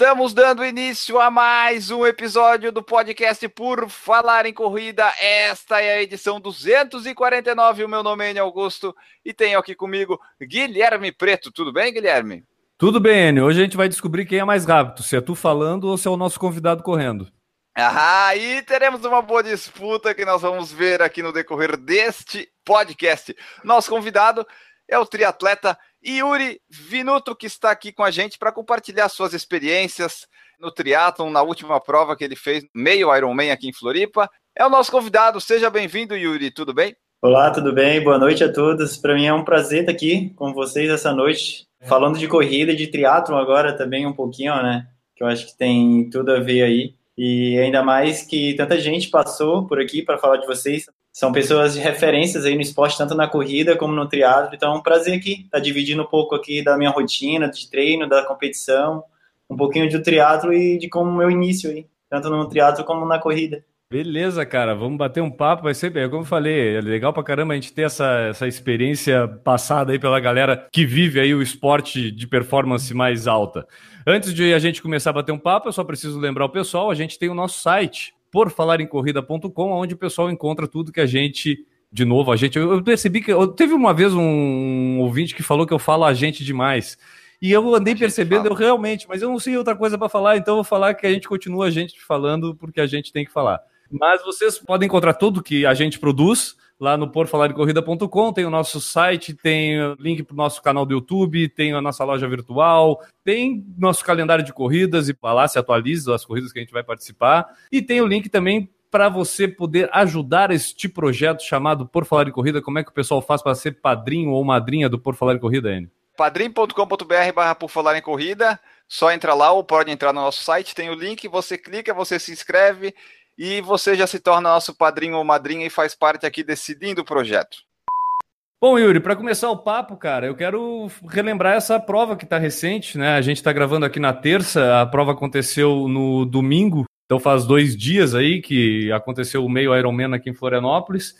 Estamos dando início a mais um episódio do podcast Por Falar em Corrida. Esta é a edição 249. O meu nome é Enio Augusto e tenho aqui comigo Guilherme Preto. Tudo bem, Guilherme? Tudo bem, Enio. Hoje a gente vai descobrir quem é mais rápido, se é tu falando ou se é o nosso convidado correndo. Ah, e teremos uma boa disputa que nós vamos ver aqui no decorrer deste podcast. Nosso convidado é o triatleta Yuri Vinuto, que está aqui com a gente para compartilhar suas experiências no triatlon, na última prova que ele fez, meio Ironman aqui em Floripa. É o nosso convidado, seja bem-vindo, Yuri, tudo bem? Olá, tudo bem? Boa noite a todos. Para mim é um prazer estar aqui com vocês essa noite, falando de corrida e de triatlon agora também um pouquinho, né? Que eu acho que tem tudo a ver aí. E ainda mais que tanta gente passou por aqui para falar de vocês. São pessoas de referências aí no esporte, tanto na corrida como no triatlo. Então é um prazer aqui estar tá dividindo um pouco aqui da minha rotina de treino, da competição, um pouquinho do triatlo e de como meu início aí, tanto no triatlo como na corrida. Beleza, cara, vamos bater um papo, vai ser, como eu falei, é legal pra caramba a gente ter essa, essa experiência passada aí pela galera que vive aí o esporte de performance mais alta. Antes de a gente começar a bater um papo, eu só preciso lembrar o pessoal, a gente tem o nosso site, porfalarencorrida.com, onde o pessoal encontra tudo que a gente de novo, a gente. Eu percebi que. Eu, teve uma vez um ouvinte que falou que eu falo a gente demais. E eu andei percebendo, eu realmente, mas eu não sei outra coisa para falar, então eu vou falar que a gente continua a gente falando porque a gente tem que falar. Mas vocês podem encontrar tudo que a gente produz lá no porfalarecorrida.com, tem o nosso site, tem link para o nosso canal do YouTube, tem a nossa loja virtual, tem nosso calendário de corridas e lá se atualiza as corridas que a gente vai participar, e tem o link também para você poder ajudar este projeto chamado Por Falar em Corrida. Como é que o pessoal faz para ser padrinho ou madrinha do Por Falar em Corrida, Enio? padrim.com.br barra Por Falar em Corrida, só entra lá ou pode entrar no nosso site, tem o link, você clica, você se inscreve e você já se torna nosso padrinho ou madrinha e faz parte aqui decidindo o projeto. Bom, Yuri, para começar o papo, cara, eu quero relembrar essa prova que está recente, né? A gente está gravando aqui na terça, a prova aconteceu no domingo, então faz dois dias aí que aconteceu o meio Ironman aqui em Florianópolis.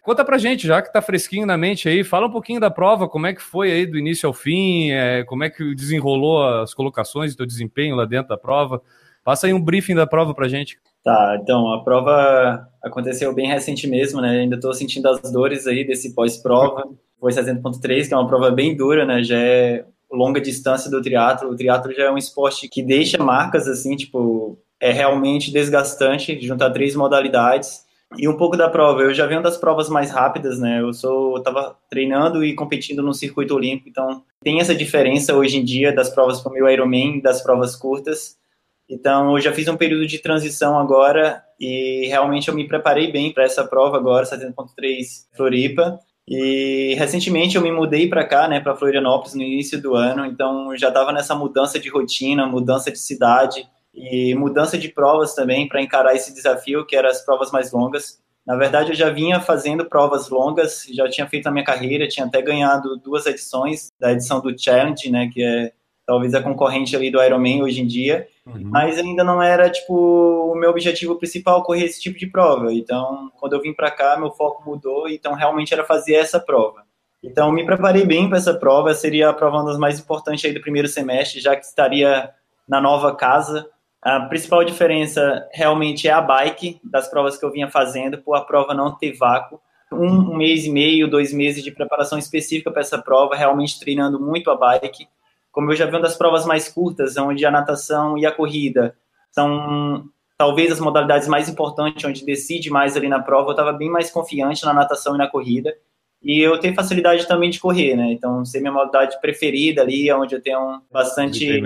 Conta pra gente, já que tá fresquinho na mente aí, fala um pouquinho da prova, como é que foi aí do início ao fim, é, como é que desenrolou as colocações teu desempenho lá dentro da prova. Passa aí um briefing da prova pra gente. Tá, então a prova aconteceu bem recente mesmo, né? Ainda estou sentindo as dores aí desse pós-prova. Foi 60.3, que é uma prova bem dura, né? Já é longa distância do triatlo. O triatlo já é um esporte que deixa marcas assim, tipo, é realmente desgastante juntar três modalidades. E um pouco da prova, eu já venho das provas mais rápidas, né? Eu sou, eu tava treinando e competindo no circuito olímpico, então tem essa diferença hoje em dia das provas para o meu Ironman, das provas curtas. Então, eu já fiz um período de transição agora e realmente eu me preparei bem para essa prova agora, 70.3 Floripa. E recentemente eu me mudei para cá, né, para Florianópolis no início do ano, então já estava nessa mudança de rotina, mudança de cidade e mudança de provas também para encarar esse desafio que eram as provas mais longas. Na verdade, eu já vinha fazendo provas longas, já tinha feito a minha carreira, tinha até ganhado duas edições da edição do Challenge, né, que é talvez a concorrente ali do Ironman hoje em dia, uhum. mas ainda não era tipo o meu objetivo principal correr esse tipo de prova. Então, quando eu vim para cá, meu foco mudou, então realmente era fazer essa prova. Então, me preparei bem para essa prova, seria a prova uma das mais importantes aí do primeiro semestre, já que estaria na nova casa. A principal diferença realmente é a bike das provas que eu vinha fazendo, por a prova não ter vácuo. Um mês e meio, dois meses de preparação específica para essa prova, realmente treinando muito a bike como eu já vi uma das provas mais curtas, onde a natação e a corrida são talvez as modalidades mais importantes, onde decide mais ali na prova, eu estava bem mais confiante na natação e na corrida. E eu tenho facilidade também de correr, né? Então, ser minha modalidade preferida ali, onde eu tenho bastante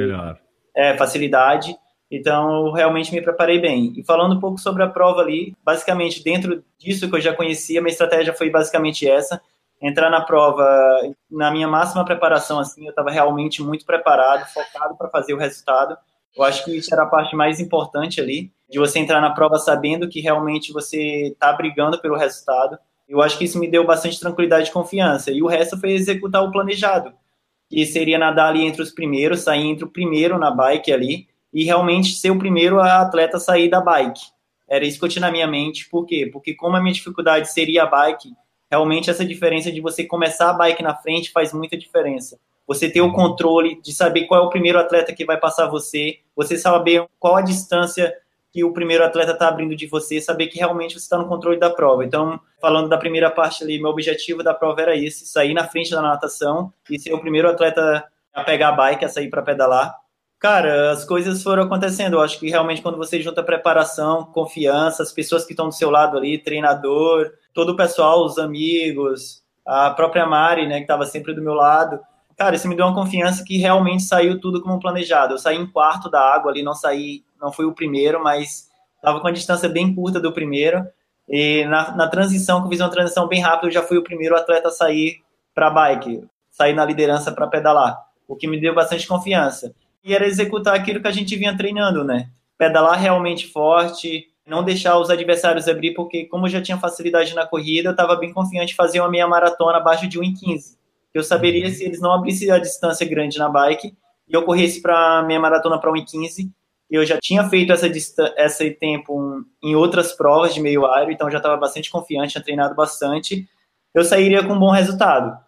é, facilidade. Então, eu realmente me preparei bem. E falando um pouco sobre a prova ali, basicamente, dentro disso que eu já conhecia, minha estratégia foi basicamente essa entrar na prova na minha máxima preparação assim eu estava realmente muito preparado focado para fazer o resultado eu acho que isso era a parte mais importante ali de você entrar na prova sabendo que realmente você está brigando pelo resultado Eu acho que isso me deu bastante tranquilidade e confiança. E o resto foi executar o planejado, que seria nadar ali entre os primeiros, sair entre o primeiro na bike ali, e realmente ser o primeiro atleta a sair da bike. Era isso que eu tinha na minha mente. Por quê? Porque como a minha dificuldade seria a bike, realmente essa diferença de você começar a bike na frente faz muita diferença. Você ter o controle de saber qual é o primeiro atleta que vai passar você, você saber qual a distância que o primeiro atleta está abrindo de você, saber que realmente você está no controle da prova. Então, falando da primeira parte ali, meu objetivo da prova era esse, sair na frente da natação e ser o primeiro atleta a pegar a bike, a sair para pedalar. Cara, as coisas foram acontecendo. Eu acho que realmente quando você junta preparação, confiança, as pessoas que estão do seu lado ali, treinador, todo o pessoal, os amigos, a própria Mari, né, que estava sempre do meu lado. Cara, isso me deu uma confiança que realmente saiu tudo como planejado. Eu saí em quarto da água ali, não saí, não fui o primeiro, mas estava com a distância bem curta do primeiro. E na, na transição, que eu fiz uma transição bem rápida, eu já fui o primeiro atleta a sair para bike, sair na liderança para pedalar, o que me deu bastante confiança e era executar aquilo que a gente vinha treinando, né? Pedalar realmente forte, não deixar os adversários abrir, porque como eu já tinha facilidade na corrida, eu estava bem confiante em fazer uma meia maratona abaixo de 1,15. Eu saberia uhum. se eles não abrissem a distância grande na bike e eu corresse para meia maratona para 1,15. Eu já tinha feito essa esse tempo em outras provas de meio aéreo, então já estava bastante confiante, tinha treinado bastante. Eu sairia com um bom resultado.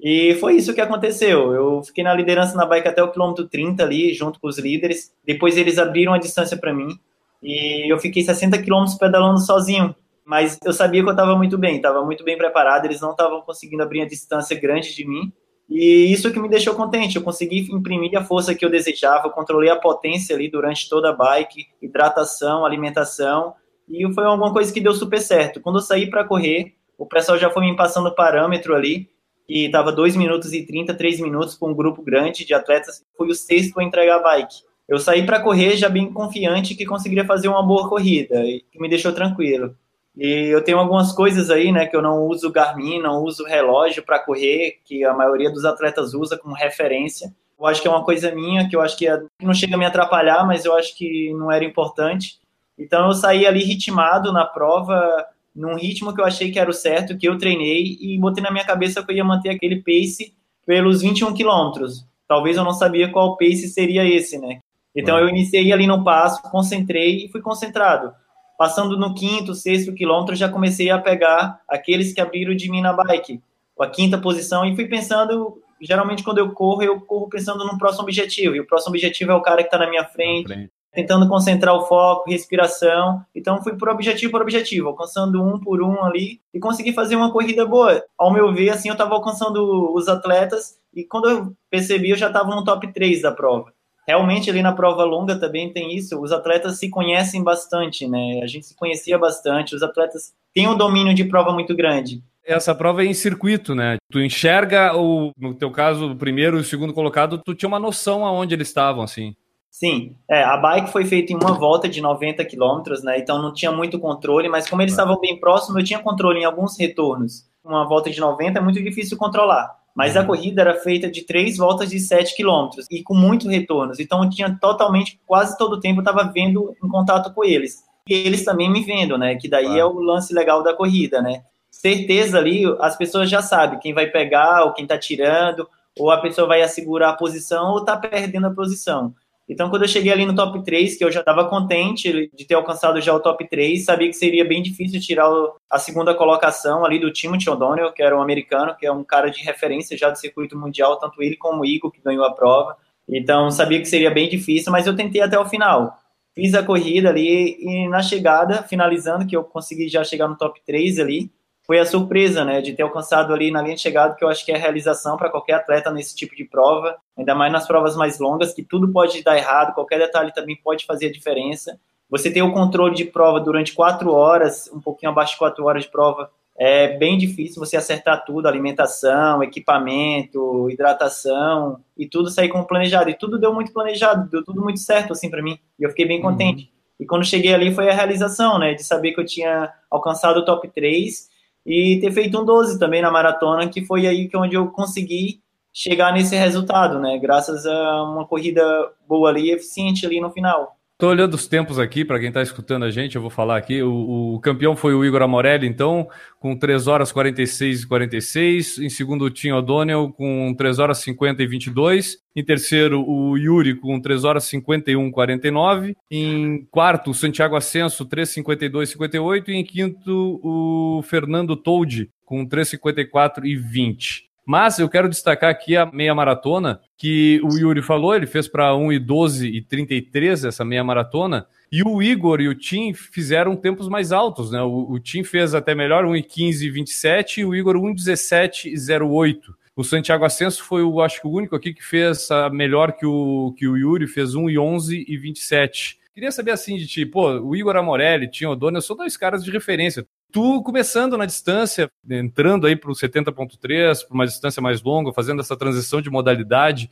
E foi isso que aconteceu. Eu fiquei na liderança na bike até o quilômetro 30 ali, junto com os líderes. Depois eles abriram a distância para mim. E eu fiquei 60 quilômetros pedalando sozinho. Mas eu sabia que eu estava muito bem, estava muito bem preparado. Eles não estavam conseguindo abrir a distância grande de mim. E isso que me deixou contente. Eu consegui imprimir a força que eu desejava. Eu controlei a potência ali durante toda a bike, hidratação, alimentação. E foi alguma coisa que deu super certo. Quando eu saí para correr, o pessoal já foi me passando parâmetro ali que estava 2 minutos e 30, 3 minutos com um grupo grande de atletas, fui o sexto a entregar a bike. Eu saí para correr já bem confiante que conseguiria fazer uma boa corrida, e me deixou tranquilo. E eu tenho algumas coisas aí, né, que eu não uso Garmin, não uso relógio para correr, que a maioria dos atletas usa como referência. Eu acho que é uma coisa minha, que eu acho que é, não chega a me atrapalhar, mas eu acho que não era importante. Então eu saí ali ritmado na prova, num ritmo que eu achei que era o certo, que eu treinei e botei na minha cabeça que eu ia manter aquele pace pelos 21 quilômetros. Talvez eu não sabia qual pace seria esse, né? Então eu iniciei ali no passo, concentrei e fui concentrado. Passando no quinto, sexto quilômetro, já comecei a pegar aqueles que abriram de mim na bike, a quinta posição, e fui pensando. Geralmente, quando eu corro, eu corro pensando no próximo objetivo. E o próximo objetivo é o cara que está na minha frente, frente, tentando concentrar o foco, respiração. Então fui por objetivo por objetivo, alcançando um por um ali e consegui fazer uma corrida boa. Ao meu ver, assim, eu estava alcançando os atletas e quando eu percebi, eu já estava no top 3 da prova. Realmente ali na prova longa também tem isso, os atletas se conhecem bastante, né? A gente se conhecia bastante, os atletas têm um domínio de prova muito grande. Essa prova é em circuito, né? Tu enxerga o, no teu caso, o primeiro e o segundo colocado, tu tinha uma noção aonde eles estavam, assim. Sim, é, a bike foi feita em uma volta de 90 quilômetros, né? Então não tinha muito controle, mas como eles estavam bem próximos, eu tinha controle em alguns retornos. Uma volta de 90 é muito difícil controlar. Mas a uhum. corrida era feita de três voltas de 7 quilômetros e com muitos retornos. Então eu tinha totalmente, quase todo o tempo, eu estava vendo em contato com eles. E eles também me vendo, né? Que daí é o lance legal da corrida, né? Certeza ali, as pessoas já sabem quem vai pegar, ou quem está tirando, ou a pessoa vai assegurar a posição ou está perdendo a posição. Então, quando eu cheguei ali no top 3, que eu já estava contente de ter alcançado já o top 3, sabia que seria bem difícil tirar a segunda colocação ali do Timothy O'Donnell, que era um americano, que é um cara de referência já do circuito mundial, tanto ele como o Igor, que ganhou a prova. Então, sabia que seria bem difícil, mas eu tentei até o final. Fiz a corrida ali e na chegada, finalizando, que eu consegui já chegar no top 3 ali, foi a surpresa, né, de ter alcançado ali na linha de chegada, que eu acho que é a realização para qualquer atleta nesse tipo de prova, ainda mais nas provas mais longas, que tudo pode dar errado, qualquer detalhe também pode fazer a diferença. Você ter o controle de prova durante quatro horas, um pouquinho abaixo de quatro horas de prova, é bem difícil você acertar tudo, alimentação, equipamento, hidratação, e tudo sair como planejado. E tudo deu muito planejado, deu tudo muito certo, assim, para mim. E eu fiquei bem contente. Uhum. E quando cheguei ali foi a realização, né, de saber que eu tinha alcançado o top 3 e ter feito um 12 também na maratona, que foi aí que onde eu consegui chegar nesse resultado, né? Graças a uma corrida boa ali, eficiente ali no final. Tô olhando os tempos aqui, para quem está escutando a gente, eu vou falar aqui. O, o, campeão foi o Igor Amorelli, então, com 3 horas 46 e 46. Em segundo, o O'Donnell com 3 horas 50 e 22. Em terceiro, o Yuri com 3 horas 51 e 49. Em quarto, o Santiago Ascenso, 3,52 e 58. E em quinto, o Fernando Toldi com 3,54 e 20. Mas eu quero destacar aqui a meia maratona, que o Yuri falou, ele fez para 1 e 12 e 33 essa meia maratona, e o Igor e o Tim fizeram tempos mais altos, né? O, o Tim fez até melhor, 1 e 15 e 27, e o Igor 1 e 17 e 08. O Santiago Ascenso foi, o, acho que, o único aqui que fez a melhor que o, que o Yuri, fez 1 e 11 e 27. Queria saber assim de ti, pô, o Igor Amorelli, Tim O'Donnell, são dois caras de referência. Tu começando na distância, entrando aí para o 70.3, para uma distância mais longa, fazendo essa transição de modalidade.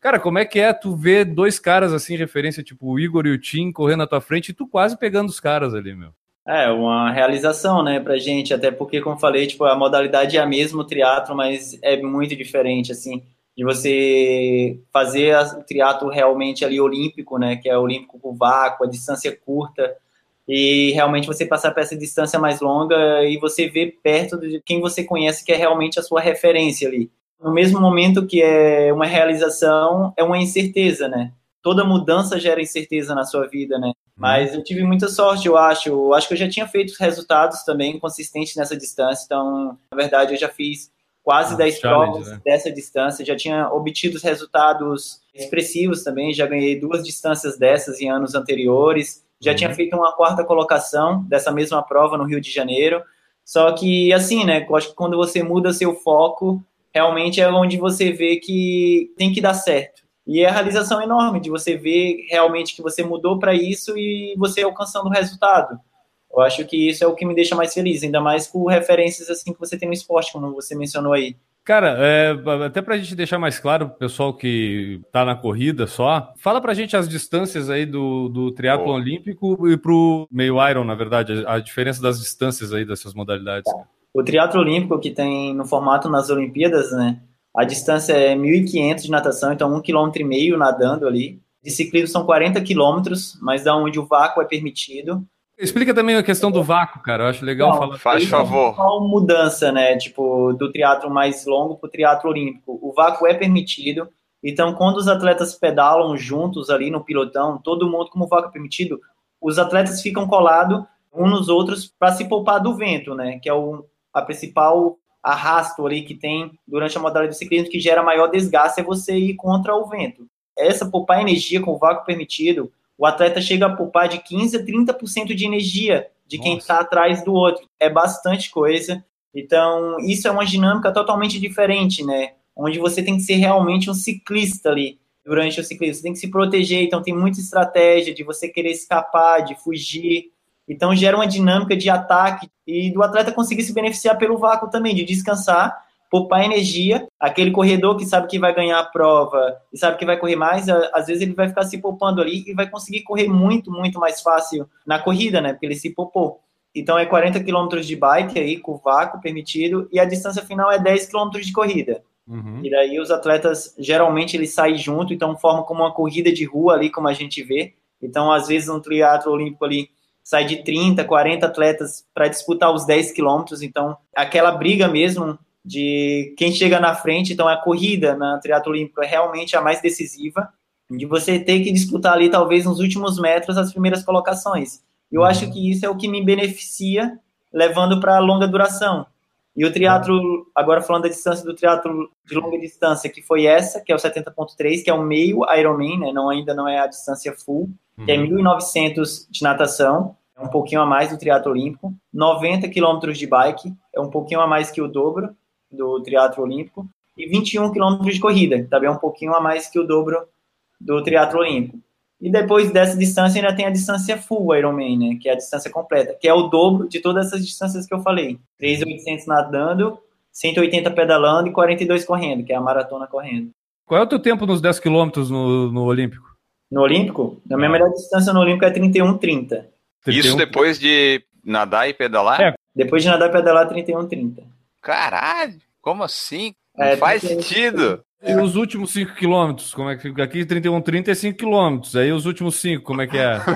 Cara, como é que é tu ver dois caras assim, referência, tipo o Igor e o Tim, correndo na tua frente e tu quase pegando os caras ali, meu? É, uma realização, né, pra gente, até porque, como falei, tipo, a modalidade é a mesma, o triatlo, mas é muito diferente, assim, de você fazer o triatlo realmente ali olímpico, né, que é olímpico com vácuo, a distância curta, e realmente você passar por essa distância mais longa e você ver perto de quem você conhece que é realmente a sua referência ali. No mesmo momento que é uma realização, é uma incerteza, né? Toda mudança gera incerteza na sua vida, né? Uhum. Mas eu tive muita sorte, eu acho. Eu acho que eu já tinha feito resultados também consistentes nessa distância. Então, na verdade, eu já fiz quase 10 provas né? dessa distância. Já tinha obtido resultados expressivos também. Já ganhei duas distâncias dessas em anos anteriores já uhum. tinha feito uma quarta colocação dessa mesma prova no Rio de Janeiro. Só que, assim, né, eu acho que quando você muda seu foco, realmente é onde você vê que tem que dar certo. E é a realização enorme de você ver realmente que você mudou para isso e você alcançando o resultado. Eu acho que isso é o que me deixa mais feliz, ainda mais por referências assim que você tem no esporte, como você mencionou aí. Cara, é, até para a gente deixar mais claro pro pessoal que está na corrida só, fala para a gente as distâncias aí do, do triatlo oh. olímpico e pro meio Iron, na verdade, a, diferença das distâncias aí dessas modalidades. O triatlo olímpico que tem no formato nas Olimpíadas, né? A distância é 1.500 de natação, então um quilômetro e meio nadando ali. De ciclismo são 40 quilômetros, mas da onde o vácuo é permitido. Explica também a questão do vácuo, cara. Eu acho legal Não, falar. Faz favor. Qual mudança, né? Tipo, do triatlo mais longo para o triatlo olímpico. O vácuo é permitido. Então, quando os atletas pedalam juntos ali no pilotão, todo mundo como o vácuo é permitido, os atletas ficam colados uns nos outros para se poupar do vento, né? Que é o a principal arrasto ali que tem durante a modalidade do ciclismo que gera maior desgaste é você ir contra o vento. Essa poupar energia com o vácuo permitido o atleta chega a poupar de 15% a 30% de energia de quem está atrás do outro. É bastante coisa. Então, isso é uma dinâmica totalmente diferente, né? Onde você tem que ser realmente um ciclista ali durante o ciclismo. Você tem que se proteger, então tem muita estratégia de você querer escapar, de fugir. Então, gera uma dinâmica de ataque e do atleta conseguir se beneficiar pelo vácuo também, de descansar poupar energia. Aquele corredor que sabe que vai ganhar a prova e sabe que vai correr mais, às vezes ele vai ficar se poupando ali e vai conseguir correr muito, muito mais fácil na corrida, né? Porque ele se poupou. Então é 40 quilômetros de bike aí, com vácuo permitido, e a distância final é 10 quilômetros de corrida. Uhum. E daí os atletas, geralmente, eles saem junto, então formam como uma corrida de rua ali, como a gente vê. Então, às vezes, um triatlo olímpico ali sai de 30, 40 atletas para disputar os 10 quilômetros. Então, aquela briga mesmo de quem chega na frente, então a corrida na triatlo olímpico é realmente a mais decisiva, de você ter que disputar ali talvez nos últimos metros as primeiras colocações. Eu uhum. acho que isso é o que me beneficia levando para longa duração. E o triatlo, agora falando da distância do triatlo de longa distância, que foi essa, que é o 70.3, que é o meio Ironman, né? Não ainda não é a distância full, que é 1.900 uhum. de natação, é um pouquinho a mais do triatlo olímpico, 90 quilômetros de bike, é um pouquinho a mais que o dobro, do triatlo olímpico, e 21 quilômetros de corrida, também é um pouquinho a mais que o dobro do triatlo olímpico. E depois dessa distância ainda tem a distância full Ironman, né, que é a distância completa, que é o dobro de todas essas distâncias que eu falei. 3.800 nadando, 180 pedalando e 42 correndo, que é a maratona correndo. Qual é o teu tempo nos 10 quilômetros no, no Olímpico? No Olímpico? A minha melhor distância no Olímpico é 31,30. Isso depois de nadar e pedalar? É. Depois de nadar e pedalar, 31,30. Caralho, como assim? Não é, faz sentido. E os últimos 5 quilômetros? Como é que aqui 31, 30 é 5 quilômetros. Aí os últimos 5, como é que é?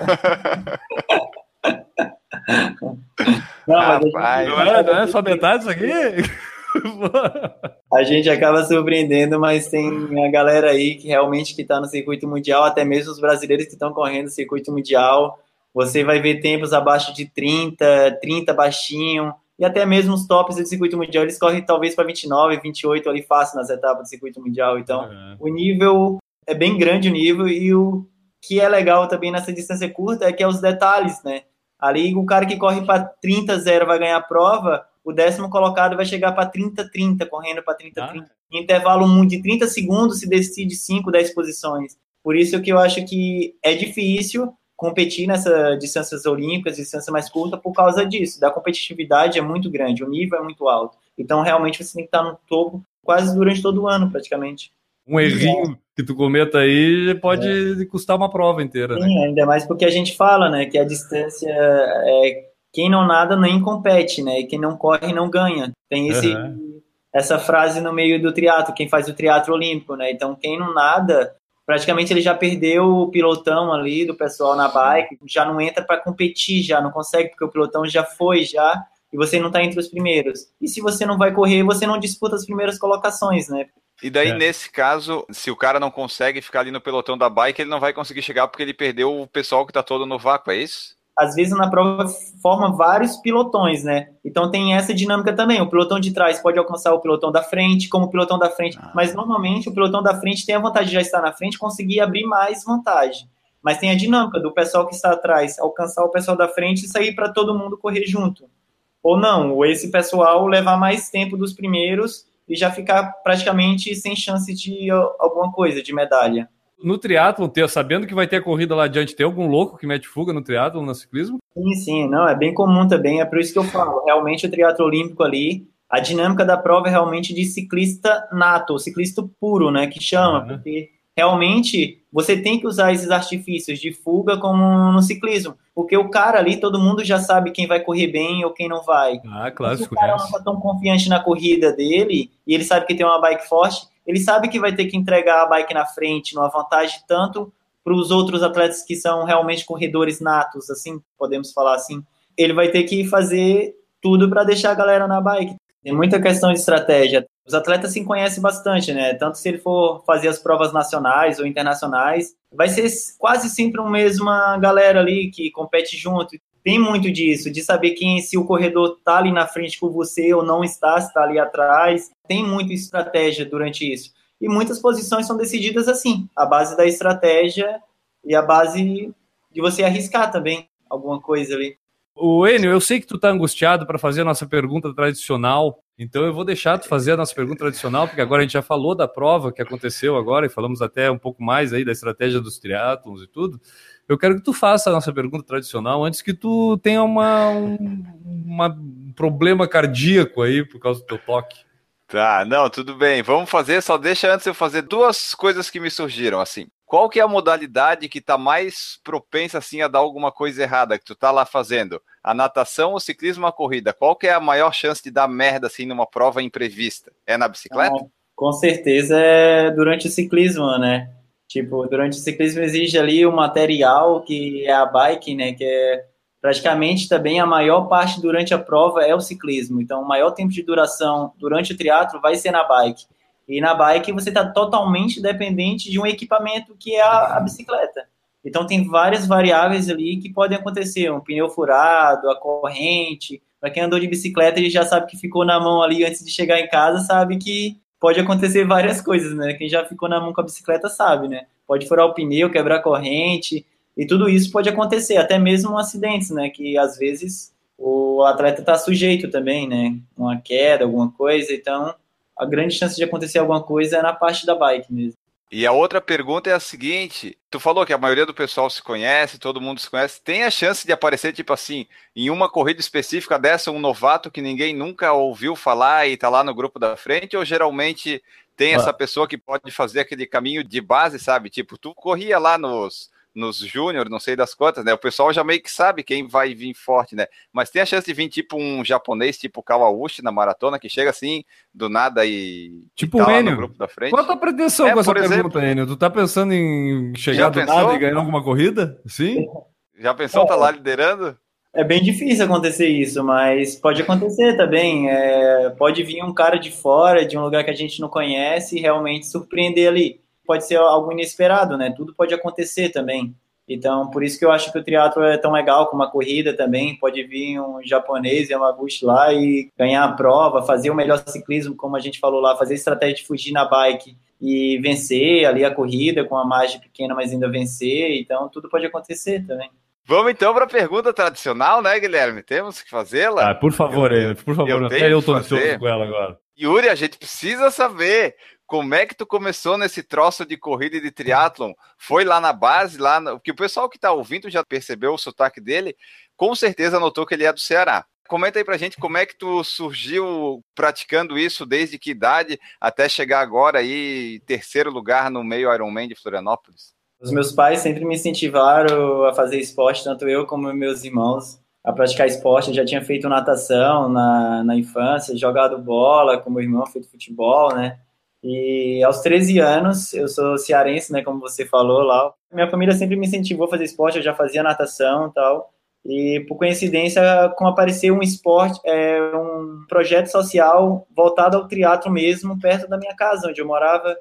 Não, Rapaz, Não é, não é só metade isso aqui? a gente acaba surpreendendo, mas tem a galera aí que realmente que está no circuito mundial, até mesmo os brasileiros que estão correndo no circuito mundial. Você vai ver tempos abaixo de 30, 30 baixinho, e até mesmo os tops do circuito mundial, eles correm talvez para 29, 28 ali fácil nas etapas do circuito mundial. Então, Uhum. o nível é bem grande o nível e o que é legal também nessa distância curta é que é os detalhes, né? Ali o cara que corre para 30 0 vai ganhar a prova, o décimo colocado vai chegar para 30 30, correndo para 30 Ah. 30. Em intervalo de 30 segundos se decide 5, 10 posições. Por isso que eu acho que é difícil competir nessas distâncias olímpicas, distância mais curta, por causa disso. Da competitividade é muito grande, o nível é muito alto. Então, realmente, você tem que estar no topo quase durante todo o ano, praticamente. Um errinho que tu cometa aí pode custar uma prova inteira, né? Sim, ainda mais porque a gente fala, né, que a distância é quem não nada nem compete, né, e quem não corre não ganha. Tem esse Uhum. essa frase no meio do triatlo, quem faz o triatlo olímpico, né? Então quem não nada, praticamente ele já perdeu o pilotão ali do pessoal na bike, já não entra para competir, já não consegue porque o pilotão já foi já e você não está entre os primeiros. E se você não vai correr, você não disputa as primeiras colocações, né? E daí, É. nesse caso, se o cara não consegue ficar ali no pelotão da bike, ele não vai conseguir chegar porque ele perdeu o pessoal que tá todo no vácuo, é isso? Às vezes na prova forma vários pilotões, né? Então tem essa dinâmica também. O pilotão de trás pode alcançar o pilotão da frente, como o pilotão da frente. Ah. Mas normalmente o pilotão da frente tem a vantagem de já estar na frente, conseguir abrir mais vantagem. Mas tem a dinâmica do pessoal que está atrás alcançar o pessoal da frente e sair para todo mundo correr junto. Ou não, ou esse pessoal levar mais tempo dos primeiros e já ficar praticamente sem chance de alguma coisa, de medalha. No triatlon, ter- sabendo que vai ter a corrida lá adiante, tem algum louco que mete fuga no triatlon, no ciclismo? Sim, sim, não, é bem comum também, é por isso que eu falo, realmente o triatlo olímpico ali, a dinâmica da prova é realmente de ciclista nato, ciclista puro, né, que chama, Uhum. porque realmente você tem que usar esses artifícios de fuga como no ciclismo, porque o cara ali, todo mundo já sabe quem vai correr bem ou quem não vai. Ah, claro, Se se o cara conhece. não está tão confiante na corrida dele, e ele sabe que tem uma bike forte, ele sabe que vai ter que entregar a bike na frente, numa vantagem tanto para os outros atletas que são realmente corredores natos, assim, podemos falar assim. Ele vai ter que fazer tudo para deixar a galera na bike. Tem muita questão de estratégia. Os atletas se conhecem bastante, né? Tanto se ele for fazer as provas nacionais ou internacionais, vai ser quase sempre a mesma galera ali que compete junto. Tem muito disso, de saber quem, se o corredor tá ali na frente com você ou não está, se tá ali atrás. Tem muita estratégia durante isso. E muitas posições são decididas assim, a base da estratégia e a base de você arriscar também alguma coisa ali. O Enio, eu sei que tu tá angustiado para fazer a nossa pergunta tradicional, então eu vou deixar tu fazer a nossa pergunta tradicional, porque agora a gente já falou da prova que aconteceu agora e falamos até um pouco mais aí da estratégia dos triatlons e tudo. Eu quero que tu faça a nossa pergunta tradicional antes que tu tenha uma, um, uma- um problema cardíaco aí por causa do teu toque. Tá, não, tudo bem. Vamos fazer, só deixa antes eu fazer duas coisas que me surgiram, assim. Qual que é a modalidade que tá mais propensa, assim, a dar alguma coisa errada, que tu tá lá fazendo? A natação, o ciclismo, a corrida? Qual que é a maior chance de dar merda, assim, numa prova imprevista? É na bicicleta? Ah, com certeza é durante o ciclismo, né? Tipo, durante o ciclismo exige ali o material que é a bike, né? Que é praticamente também a maior parte durante a prova é o ciclismo. Então, o maior tempo de duração durante o triatlo vai ser na bike. E na bike você está totalmente dependente de um equipamento que é a, a bicicleta. Então tem várias variáveis ali que podem acontecer, um pneu furado, a corrente. Para quem andou de bicicleta, ele já sabe que ficou na mão ali antes de chegar em casa, sabe que pode acontecer várias coisas, né? Quem já ficou na mão com a bicicleta sabe, né? Pode furar o pneu, quebrar a corrente, e tudo isso pode acontecer, até mesmo acidentes, né? Que às vezes o atleta está sujeito também, né? Uma queda, alguma coisa, então a grande chance de acontecer alguma coisa é na parte da bike mesmo. E a outra pergunta é a seguinte: tu falou que a maioria do pessoal se conhece, todo mundo se conhece. Tem a chance de aparecer, tipo assim, em uma corrida específica dessa, um novato que ninguém nunca ouviu falar e tá lá no grupo da frente? Ou geralmente tem essa pessoa que pode fazer aquele caminho de base, sabe? Tipo, tu corria lá nos, nos júnior, não sei das quantas, né? O pessoal já meio que sabe quem vai vir forte, né? Mas tem a chance de vir tipo um japonês, tipo Kawauchi na maratona, que chega assim, do nada e. Tipo e tá Enio. no grupo da frente. Qual a tua pretensão É, com essa exemplo- pergunta, Enio? Tu tá pensando em chegar do pensou? nada e ganhar alguma corrida? Sim? Já pensou, tá lá liderando? É bem difícil acontecer isso, mas pode acontecer também. É, pode vir um cara de fora, de um lugar que a gente não conhece, e realmente surpreender ali. Pode ser algo inesperado, né? Tudo pode acontecer também. Então, por isso que eu acho que o triatlo é tão legal como a corrida também. Pode vir um japonês, Yamaguchi lá e ganhar a prova, fazer o melhor ciclismo, como a gente falou lá, fazer estratégia de fugir na bike e vencer ali a corrida com a margem pequena, mas ainda vencer. Então, tudo pode acontecer também. Vamos então para a pergunta tradicional, né, Guilherme? Temos que fazê-la. Ah, por favor, Eu- por favor. eu até eu tô ansioso com ela agora. Yuri, a gente precisa saber como é que tu começou nesse troço de corrida e de triatlon. Foi lá na base, lá no... porque o pessoal que tá ouvindo já percebeu o sotaque dele, com certeza notou que ele é do Ceará. Comenta aí pra gente como é que tu surgiu praticando isso, desde que idade, até chegar agora aí, terceiro lugar no meio Ironman de Florianópolis. Os meus pais sempre me incentivaram a fazer esporte, tanto eu como meus irmãos, a praticar esporte. Eu já tinha feito natação na, na infância, jogado bola com meu irmão, feito futebol, né? E aos 13 anos, eu sou cearense, né, como você falou lá. Minha família sempre me incentivou a fazer esporte, eu já fazia natação e tal. E por coincidência, como apareceu um esporte, é, um projeto social voltado ao triatlo mesmo, perto da minha casa, onde eu morava,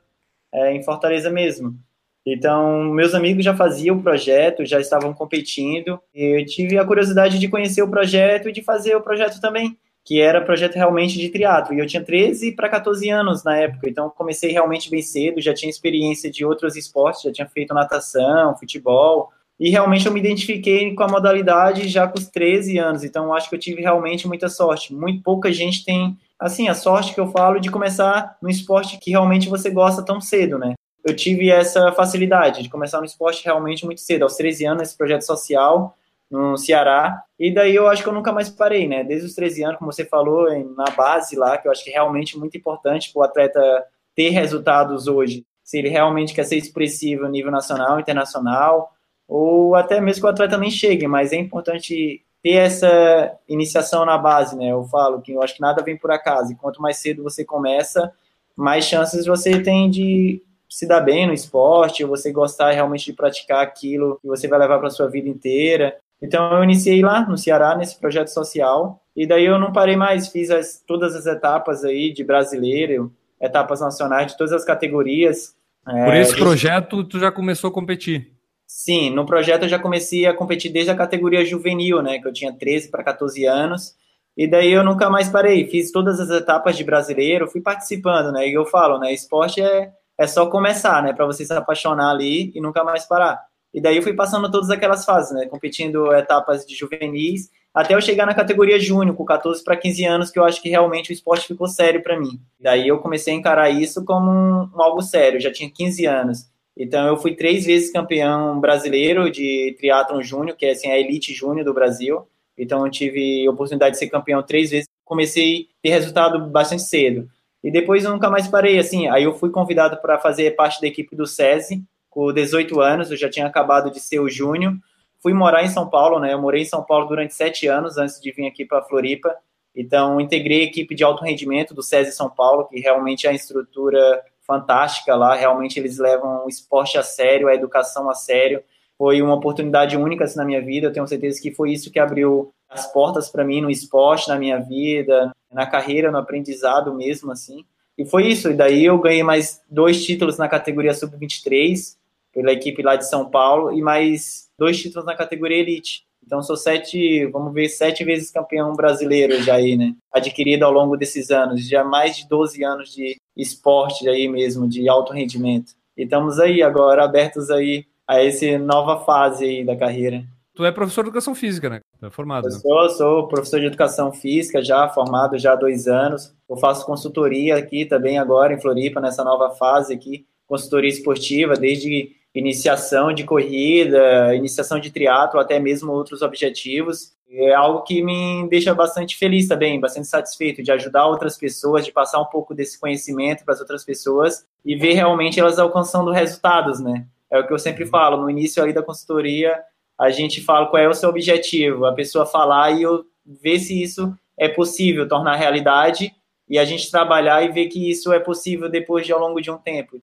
é, em Fortaleza mesmo. Então, meus amigos já faziam o projeto, já estavam competindo, e eu tive a curiosidade de conhecer o projeto e de fazer o projeto também, que era projeto realmente de triatlo. E eu tinha 13 para 14 anos na época, então comecei realmente bem cedo, já tinha experiência de outros esportes, já tinha feito natação, futebol, e realmente eu me identifiquei com a modalidade já com os 13 anos, então acho que eu tive realmente muita sorte. Muito pouca gente tem, assim, a sorte que eu falo de começar no esporte que realmente você gosta tão cedo, né? eu tive essa facilidade de começar no esporte realmente muito cedo, aos 13 anos, esse projeto social no Ceará, e daí eu acho que eu nunca mais parei, né? Desde os 13 anos, como você falou, na base lá, que eu acho que é realmente muito importante para o atleta ter resultados hoje, se ele realmente quer ser expressivo a nível nacional, internacional, ou até mesmo que o atleta nem chegue, mas é importante ter essa iniciação na base, né? Eu falo que eu acho que nada vem por acaso, e quanto mais cedo você começa, mais chances você tem de se dar bem no esporte, ou você gostar realmente de praticar aquilo que você vai levar para sua vida inteira. Então eu iniciei lá no Ceará nesse projeto social e daí eu não parei mais, fiz as, todas as etapas aí de brasileiro, etapas nacionais de todas as categorias. Por É, esse desde- projeto, tu já começou a competir. Sim, no projeto eu já comecei a competir desde a categoria juvenil, né, que eu tinha 13 para 14 anos. E daí eu nunca mais parei, fiz todas as etapas de brasileiro, fui participando, né? E eu falo, né, esporte é é só começar, né, para você se apaixonar ali e nunca mais parar. E daí eu fui passando todas aquelas fases, né, competindo etapas de juvenis, até eu chegar na categoria júnior, com 14 para 15 anos, que eu acho que realmente o esporte ficou sério para mim. Daí eu comecei a encarar isso como um, algo sério, eu já tinha 15 anos. Então eu fui três vezes campeão brasileiro de triatlon júnior, que é assim, a elite júnior do Brasil. Então eu tive oportunidade de ser campeão três vezes. Comecei a ter resultado bastante cedo. E depois eu nunca mais parei, assim. Aí eu fui convidado para fazer parte da equipe do SESI, com 18 anos, eu já tinha acabado de ser o júnior. Fui morar em São Paulo, né? Eu morei em São Paulo durante sete anos antes de vir aqui para Floripa. Então, integrei a equipe de alto rendimento do SESI São Paulo, que realmente é uma estrutura fantástica lá. Realmente eles levam o esporte a sério, a educação a sério. Foi uma oportunidade única assim, na minha vida. Eu tenho certeza que foi isso que abriu as portas para mim no esporte, na minha vida, na carreira, no aprendizado mesmo, assim. E foi isso. E daí eu ganhei mais dois títulos na categoria sub-23 pela equipe lá de São Paulo e mais dois títulos na categoria elite. Então sou sete, vamos ver, sete vezes campeão brasileiro já aí, né? Adquirido ao longo desses anos, já mais de 12 anos de esporte aí mesmo, de alto rendimento. E estamos aí agora abertos aí a essa nova fase aí da carreira. Tu é professor de educação física, né? Tá formado. Eu Né? sou, sou professor de educação física, já formado já há dois anos. Eu faço consultoria aqui também agora em Floripa, nessa nova fase aqui, consultoria esportiva, desde iniciação de corrida, iniciação de triatlo, até mesmo outros objetivos. É algo que me deixa bastante feliz também, bastante satisfeito de ajudar outras pessoas, de passar um pouco desse conhecimento para as outras pessoas e ver realmente elas alcançando resultados, né? é o que eu sempre falo, no início aí da consultoria, a gente fala qual é o seu objetivo, a pessoa falar e eu ver se isso é possível tornar realidade e a gente trabalhar e ver que isso é possível depois de ao longo de um tempo.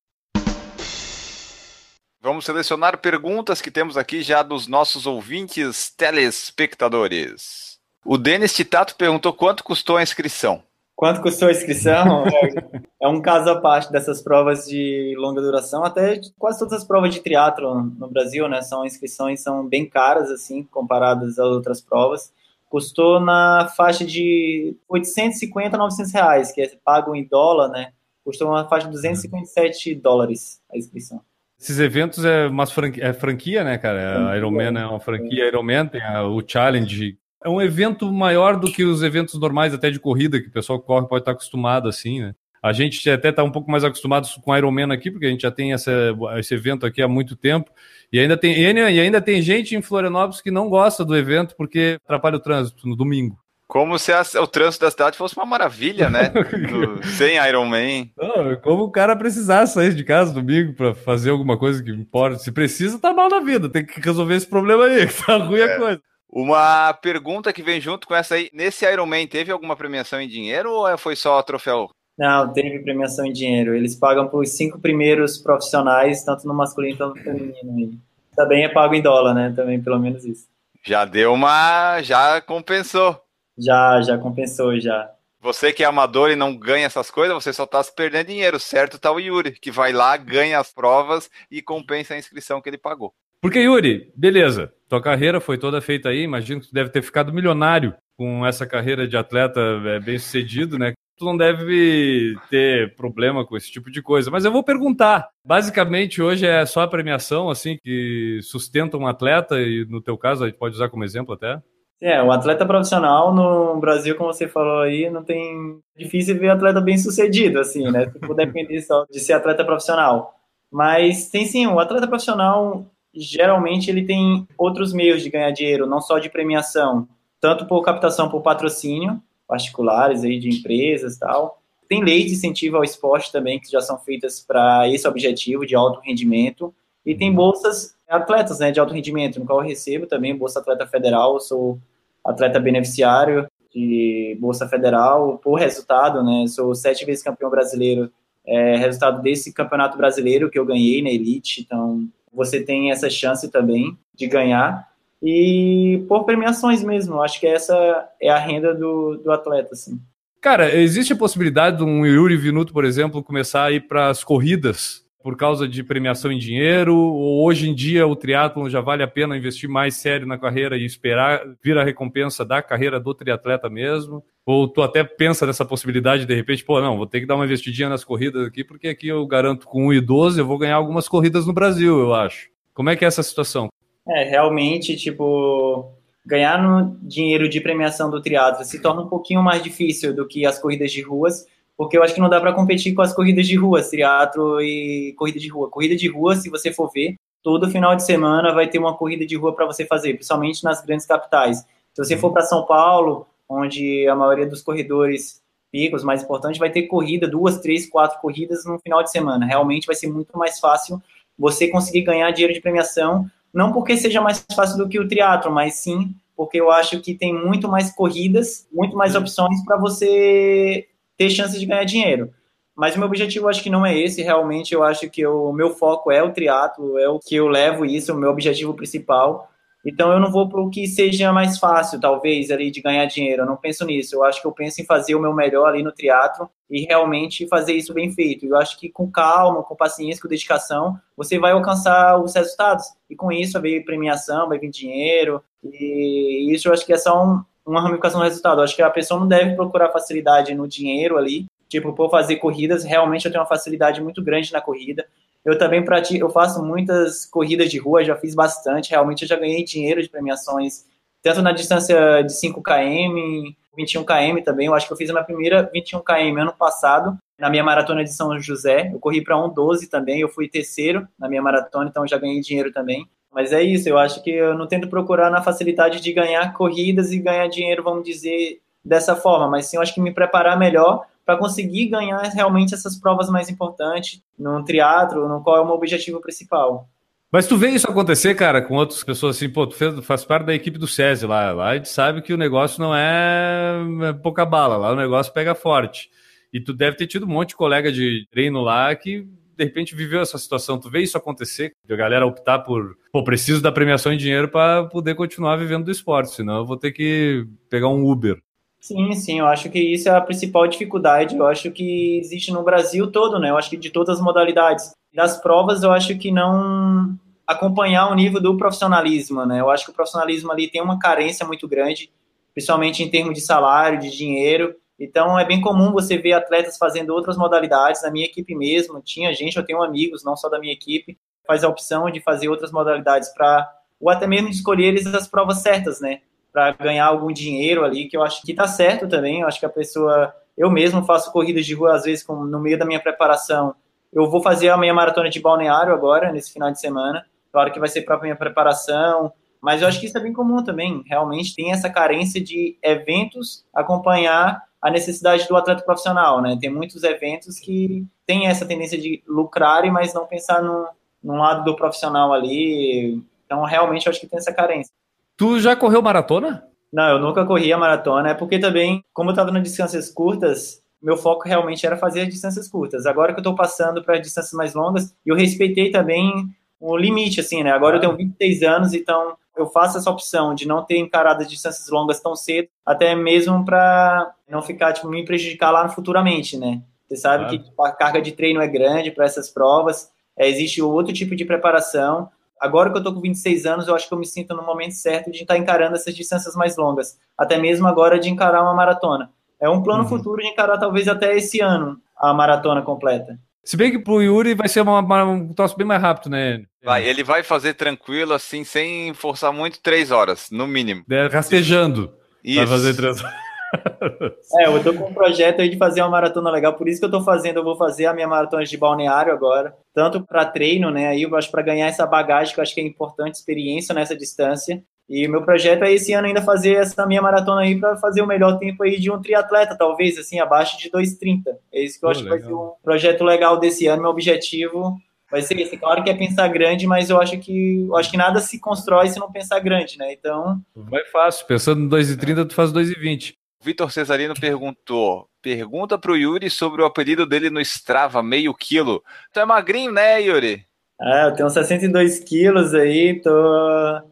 Vamos selecionar perguntas que temos aqui já dos nossos ouvintes telespectadores. O Denis Titato perguntou quanto custou a inscrição. Quanto custou a inscrição? é um caso à parte dessas provas de longa duração, até quase todas as provas de triatlo no Brasil, né? São inscrições são bem caras assim, comparadas às outras provas. Custou na faixa de 850 a 900 reais, que é pago em dólar, né? Custou uma faixa de 257 dólares a inscrição. Esses eventos é uma franquia, é franquia né, cara? A Ironman é uma franquia Ironman, tem a, o Challenge. É um evento maior do que os eventos normais até de corrida, que o pessoal que corre pode estar acostumado assim, né? A gente até está um pouco mais acostumado com a Ironman aqui, porque a gente já tem essa, esse evento aqui há muito tempo. E ainda, tem, e ainda tem gente em Florianópolis que não gosta do evento porque atrapalha o trânsito no domingo. Como se a, o trânsito da cidade fosse uma maravilha, né? Do, sem Iron Man. Não, como o cara precisar sair de casa domingo para fazer alguma coisa que importa. Se precisa, tá mal na vida. Tem que resolver esse problema aí. Tá ruim é. a coisa. Uma pergunta que vem junto com essa aí. Nesse Iron Man, teve alguma premiação em dinheiro ou foi só troféu? Não, teve premiação em dinheiro. Eles pagam para os cinco primeiros profissionais, tanto no masculino quanto no feminino. Também é pago em dólar, né? Também, pelo menos isso. Já deu uma. Já compensou. Já, já compensou, já. Você que é amador e não ganha essas coisas, você só está se perdendo dinheiro, certo? Tá o Yuri, que vai lá, ganha as provas e compensa a inscrição que ele pagou. Porque, Yuri, beleza, tua carreira foi toda feita aí, imagino que tu deve ter ficado milionário com essa carreira de atleta é, bem sucedido, né? Tu não deve ter problema com esse tipo de coisa. Mas eu vou perguntar. Basicamente, hoje é só a premiação, assim, que sustenta um atleta, e no teu caso, a gente pode usar como exemplo até? É, o atleta profissional no Brasil, como você falou aí, não tem. Difícil ver atleta bem sucedido, assim, né? Se for depender só de ser atleta profissional. Mas tem sim, o atleta profissional, geralmente, ele tem outros meios de ganhar dinheiro, não só de premiação, tanto por captação por patrocínio, particulares aí de empresas e tal. Tem leis de incentivo ao esporte também, que já são feitas para esse objetivo de alto rendimento. E tem bolsas atletas né, de alto rendimento, no qual eu recebo também, Bolsa Atleta Federal, sou atleta beneficiário de Bolsa Federal por resultado, né? Sou sete vezes campeão brasileiro, é, resultado desse campeonato brasileiro que eu ganhei na Elite, então você tem essa chance também de ganhar e por premiações mesmo, acho que essa é a renda do, do atleta, assim. Cara, existe a possibilidade de um Yuri Vinuto, por exemplo, começar a ir para as corridas por causa de premiação em dinheiro? Ou hoje em dia o triatlon já vale a pena investir mais sério na carreira e esperar vir a recompensa da carreira do triatleta mesmo? Ou tu até pensa nessa possibilidade de repente, pô, não, vou ter que dar uma investidinha nas corridas aqui, porque aqui eu garanto com 1,12 eu vou ganhar algumas corridas no Brasil, eu acho. Como é que é essa situação? É, realmente, tipo, ganhar no dinheiro de premiação do triatlo se torna um pouquinho mais difícil do que as corridas de ruas, porque eu acho que não dá para competir com as corridas de rua, triatlo e corrida de rua. Corrida de rua, se você for ver, todo final de semana vai ter uma corrida de rua para você fazer, principalmente nas grandes capitais. Se você for para São Paulo, onde a maioria dos corredores picos mais importantes vai ter corrida, duas, três, quatro corridas no final de semana. Realmente vai ser muito mais fácil você conseguir ganhar dinheiro de premiação, não porque seja mais fácil do que o triatlo, mas sim porque eu acho que tem muito mais corridas, muito mais opções para você ter chances de ganhar dinheiro. Mas o meu objetivo acho que não é esse, realmente eu acho que o meu foco é o triatlo, é o que eu levo isso, o meu objetivo principal. Então eu não vou para o que seja mais fácil, talvez, ali de ganhar dinheiro. Eu não penso nisso. Eu acho que eu penso em fazer o meu melhor ali no triatlo e realmente fazer isso bem feito. Eu acho que com calma, com paciência, com dedicação, você vai alcançar os resultados. E com isso vai vir premiação, vai vir dinheiro. E isso eu acho que é só um, uma ramificação do resultado. Eu acho que a pessoa não deve procurar facilidade no dinheiro ali. Tipo, por fazer corridas, realmente eu tenho uma facilidade muito grande na corrida. Eu também pratico, eu faço muitas corridas de rua, já fiz bastante. Realmente eu já ganhei dinheiro de premiações, tanto na distância de 5 km, 21 km também. Eu acho que eu fiz a minha primeira 21 km ano passado, na minha maratona de São José. Eu corri para 1,12 também, eu fui terceiro na minha maratona, então já ganhei dinheiro também. Mas é isso, eu acho que eu não tento procurar na facilidade de ganhar corridas e ganhar dinheiro, vamos dizer, dessa forma, mas sim eu acho que me preparar melhor para conseguir ganhar realmente essas provas mais importantes no triatlo, no qual é o meu objetivo principal. Mas tu vê isso acontecer, cara, com outras pessoas assim, pô, tu fez, faz parte da equipe do SESI lá, lá a gente sabe que o negócio não é, é pouca bala, lá o negócio pega forte. E tu deve ter tido um monte de colega de treino lá que de repente viveu essa situação. Tu vê isso acontecer, de a galera optar por, pô, preciso da premiação em dinheiro para poder continuar vivendo do esporte, senão eu vou ter que pegar um Uber. Sim, sim, eu acho que isso é a principal dificuldade. Eu acho que existe no Brasil todo, né? Eu acho que de todas as modalidades. Das provas, eu acho que não acompanhar o nível do profissionalismo, né? Eu acho que o profissionalismo ali tem uma carência muito grande, principalmente em termos de salário, de dinheiro. Então é bem comum você ver atletas fazendo outras modalidades. Na minha equipe mesmo, tinha gente, eu tenho amigos, não só da minha equipe, faz a opção de fazer outras modalidades para ou até mesmo escolher eles as provas certas, né? Para ganhar algum dinheiro ali, que eu acho que tá certo também. Eu acho que a pessoa, eu mesmo faço corridas de rua às vezes no meio da minha preparação. Eu vou fazer a minha maratona de balneário agora nesse final de semana. Claro que vai ser para minha preparação, mas eu acho que isso é bem comum também. Realmente tem essa carência de eventos acompanhar a necessidade do atleta profissional, né? Tem muitos eventos que têm essa tendência de lucrar, mas não pensar no, no lado do profissional ali. Então, realmente, eu acho que tem essa carência. Tu já correu maratona? Não, eu nunca corri a maratona, é porque também, como eu estava nas distâncias curtas, meu foco realmente era fazer distâncias curtas. Agora que eu estou passando para distâncias mais longas, eu respeitei também o limite, assim, né? Agora eu tenho 26 anos, então eu faço essa opção de não ter encarado distâncias longas tão cedo, até mesmo para não ficar, tipo, me prejudicar lá futuramente, né? Você sabe claro. que tipo, a carga de treino é grande para essas provas, é, existe outro tipo de preparação. Agora que eu tô com 26 anos, eu acho que eu me sinto no momento certo de estar encarando essas distâncias mais longas, até mesmo agora de encarar uma maratona. É um plano uhum. futuro de encarar talvez até esse ano a maratona completa. Se bem que pro Yuri vai ser uma, uma, um troço bem mais rápido, né? Vai, ele vai fazer tranquilo, assim, sem forçar muito, três horas, no mínimo. É, rastejando. Isso. Vai fazer três É, eu tô com um projeto aí de fazer uma maratona legal, por isso que eu tô fazendo, eu vou fazer a minha maratona de balneário agora, tanto para treino, né, aí eu acho para ganhar essa bagagem que eu acho que é importante, experiência nessa distância, e o meu projeto é esse ano ainda fazer essa minha maratona aí para fazer o melhor tempo aí de um triatleta, talvez assim, abaixo de 2:30. É isso que eu Pô, acho legal. que vai ser um projeto legal desse ano, meu objetivo vai ser esse. Claro que é pensar grande, mas eu acho que eu acho que nada se constrói se não pensar grande, né? Então, vai fácil, pensando em 2:30 tu faz 2:20. Vitor Cesarino perguntou: pergunta pro Yuri sobre o apelido dele no Strava, meio quilo. Tu é magrinho, né, Yuri? É, eu tenho 62 quilos aí, tô...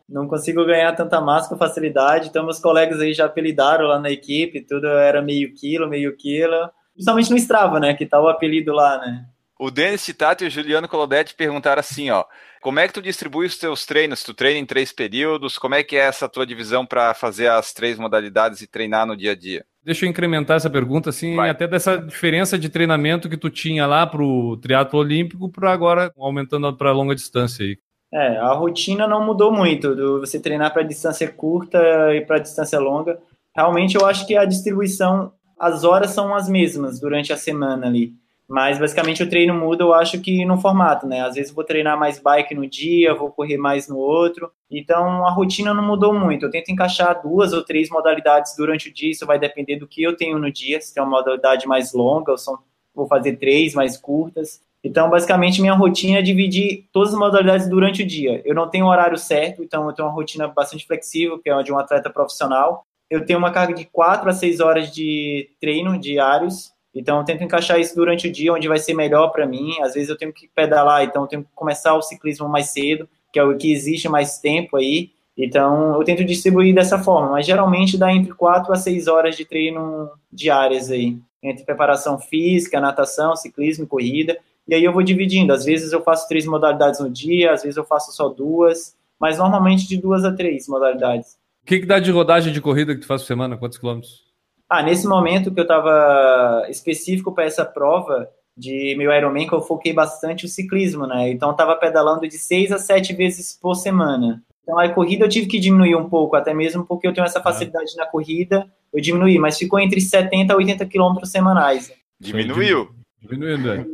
não consigo ganhar tanta massa com facilidade. Então, meus colegas aí já apelidaram lá na equipe, tudo era meio quilo, meio quilo. Principalmente no Strava, né? Que tá o apelido lá, né? O Denis Titato e o Juliano Colodetti perguntaram assim, ó. Como é que tu distribui os teus treinos? Tu treina em três períodos? Como é que é essa tua divisão para fazer as três modalidades e treinar no dia a dia? Deixa eu incrementar essa pergunta, assim, Vai. até dessa diferença de treinamento que tu tinha lá para o triatlo olímpico para agora aumentando para longa distância aí. É, a rotina não mudou muito, do você treinar para distância curta e para distância longa. Realmente eu acho que a distribuição, as horas são as mesmas durante a semana ali. Mas basicamente o treino muda, eu acho que no formato, né? Às vezes vou treinar mais bike no dia, vou correr mais no outro. Então a rotina não mudou muito. Eu tento encaixar duas ou três modalidades durante o dia, isso vai depender do que eu tenho no dia. Se tem uma modalidade mais longa, ou são, vou fazer três mais curtas. Então, basicamente, minha rotina é dividir todas as modalidades durante o dia. Eu não tenho horário certo, então eu tenho uma rotina bastante flexível, que é de um atleta profissional. Eu tenho uma carga de quatro a seis horas de treino diários, então, eu tento encaixar isso durante o dia, onde vai ser melhor para mim. Às vezes eu tenho que pedalar, então eu tenho que começar o ciclismo mais cedo, que é o que existe mais tempo aí. Então, eu tento distribuir dessa forma, mas geralmente dá entre 4 a 6 horas de treino diárias aí, entre preparação física, natação, ciclismo corrida. E aí eu vou dividindo. Às vezes eu faço três modalidades no dia, às vezes eu faço só duas, mas normalmente de duas a três modalidades. O que, que dá de rodagem de corrida que tu faz por semana? Quantos quilômetros? Ah, nesse momento que eu estava específico para essa prova de meu Ironman, que eu foquei bastante o ciclismo, né? Então eu estava pedalando de seis a sete vezes por semana. Então a corrida eu tive que diminuir um pouco, até mesmo porque eu tenho essa facilidade na corrida, eu diminuí, mas ficou entre 70 a 80 quilômetros semanais. Diminuiu. Diminuindo, é.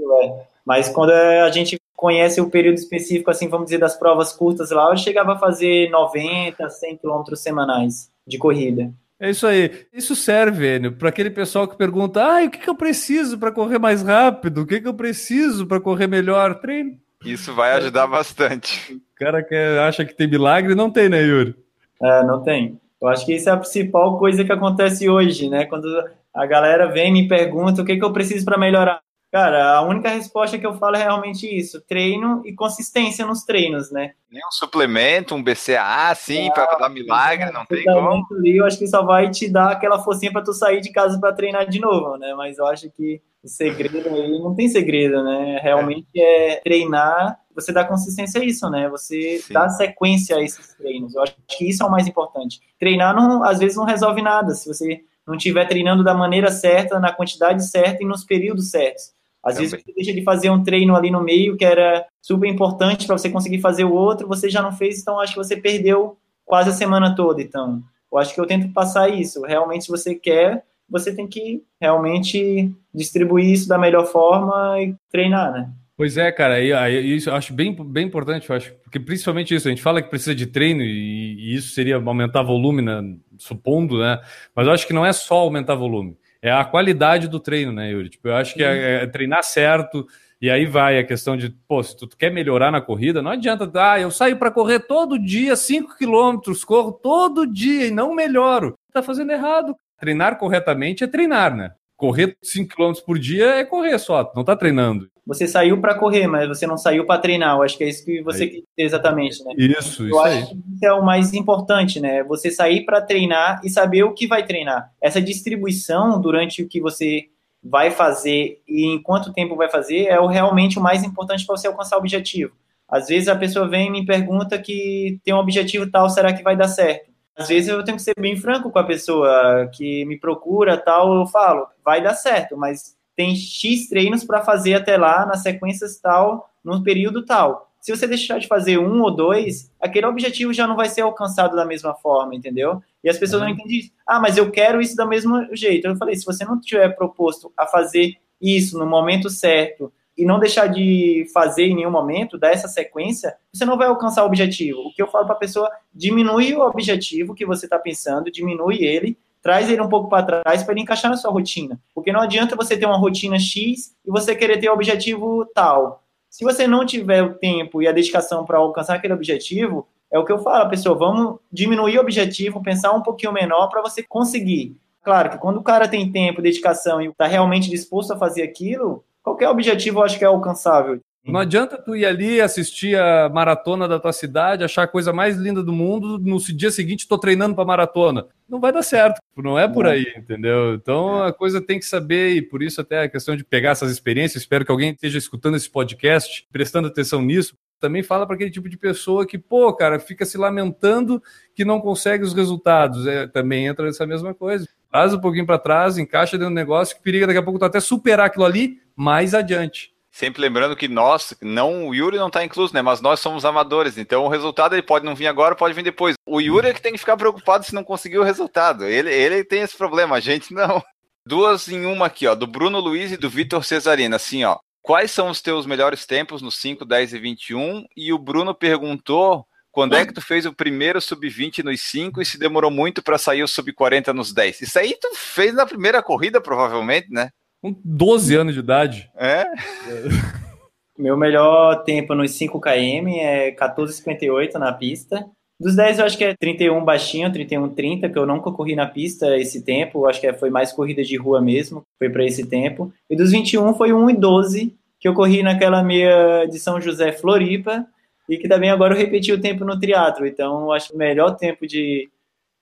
Mas quando a gente conhece o período específico, assim, vamos dizer, das provas curtas lá, eu chegava a fazer 90, 100 quilômetros semanais de corrida. É isso aí. Isso serve, para aquele pessoal que pergunta: ah, o que, que eu preciso para correr mais rápido? O que, que eu preciso para correr melhor? Treino. Isso vai ajudar bastante. cara que acha que tem milagre, não tem, né, Yuri? É, não tem. Eu acho que isso é a principal coisa que acontece hoje, né? Quando a galera vem e me pergunta o que, que eu preciso para melhorar. Cara, a única resposta que eu falo é realmente isso: treino e consistência nos treinos, né? Nem um suplemento, um BCA, assim, ah, para dar milagre, não tem como. Ali, eu acho que só vai te dar aquela forcinha para tu sair de casa para treinar de novo, né? Mas eu acho que o segredo aí não tem segredo, né? Realmente é, é treinar, você dá consistência a isso, né? Você Sim. dá sequência a esses treinos. Eu acho que isso é o mais importante. Treinar, não, às vezes, não resolve nada. Se você não estiver treinando da maneira certa, na quantidade certa e nos períodos certos. Às Também. vezes você deixa de fazer um treino ali no meio que era super importante para você conseguir fazer o outro, você já não fez, então acho que você perdeu quase a semana toda. Então, eu acho que eu tento passar isso. Realmente, se você quer, você tem que realmente distribuir isso da melhor forma e treinar, né? Pois é, cara, e, e, isso eu acho bem, bem importante, eu acho, porque principalmente isso, a gente fala que precisa de treino e, e isso seria aumentar volume, né, supondo, né, mas eu acho que não é só aumentar volume, é a qualidade do treino, né, Yuri? Tipo, eu acho que é, é treinar certo, e aí vai a questão de, pô, se tu quer melhorar na corrida, não adianta, ah, eu saio para correr todo dia 5 quilômetros, corro todo dia e não melhoro. Tá fazendo errado. Treinar corretamente é treinar, né? Correr 5 km por dia é correr só, não tá treinando. Você saiu para correr, mas você não saiu para treinar. Eu acho que é isso que você quer exatamente, né? Isso, Eu isso acho aí. que isso é o mais importante, né? Você sair para treinar e saber o que vai treinar. Essa distribuição durante o que você vai fazer e em quanto tempo vai fazer é o realmente o mais importante para você alcançar o objetivo. Às vezes a pessoa vem e me pergunta que tem um objetivo tal, será que vai dar certo? Às vezes eu tenho que ser bem franco com a pessoa que me procura, tal, eu falo, vai dar certo, mas tem X treinos para fazer até lá, nas sequências tal, no período tal. Se você deixar de fazer um ou dois, aquele objetivo já não vai ser alcançado da mesma forma, entendeu? E as pessoas uhum. não entendem isso. Ah, mas eu quero isso do mesmo jeito. Eu falei, se você não tiver proposto a fazer isso no momento certo, e não deixar de fazer em nenhum momento, dar essa sequência, você não vai alcançar o objetivo. O que eu falo para a pessoa, diminui o objetivo que você está pensando, diminui ele, traz ele um pouco para trás para ele encaixar na sua rotina. Porque não adianta você ter uma rotina X e você querer ter o objetivo tal. Se você não tiver o tempo e a dedicação para alcançar aquele objetivo, é o que eu falo, a pessoa, vamos diminuir o objetivo, pensar um pouquinho menor para você conseguir. Claro que quando o cara tem tempo, dedicação e está realmente disposto a fazer aquilo, qualquer objetivo eu acho que é alcançável. Não adianta tu ir ali assistir a maratona da tua cidade, achar a coisa mais linda do mundo, no dia seguinte estou treinando para maratona. Não vai dar certo, não é por aí, entendeu? Então a coisa tem que saber, e por isso até a questão de pegar essas experiências. Espero que alguém esteja escutando esse podcast, prestando atenção nisso. Também fala para aquele tipo de pessoa que, pô, cara, fica se lamentando que não consegue os resultados. É, também entra nessa mesma coisa. Traz um pouquinho para trás, encaixa dentro do negócio, que periga daqui a pouco tu até superar aquilo ali mais adiante. Sempre lembrando que nós, não, o Yuri não está incluso, né? Mas nós somos amadores, então o resultado ele pode não vir agora, pode vir depois. O Yuri é que tem que ficar preocupado se não conseguir o resultado. Ele, ele tem esse problema, a gente não. Duas em uma aqui, ó, do Bruno Luiz e do Vitor Cesarina, assim, ó. Quais são os teus melhores tempos nos 5, 10 e 21? E o Bruno perguntou quando é que tu fez o primeiro sub-20 nos 5 e se demorou muito para sair o sub-40 nos 10? Isso aí tu fez na primeira corrida, provavelmente, né? Com 12 anos de idade. É? Meu melhor tempo nos 5 km é 14,58 na pista. Dos 10 eu acho que é 31 baixinho, 31 30, que eu nunca corri na pista esse tempo, eu acho que foi mais corrida de rua mesmo, foi para esse tempo. E dos 21 foi 1 e 12, que eu corri naquela meia de São José Floripa, e que também agora eu repeti o tempo no triatlo. Então, eu acho que o melhor tempo de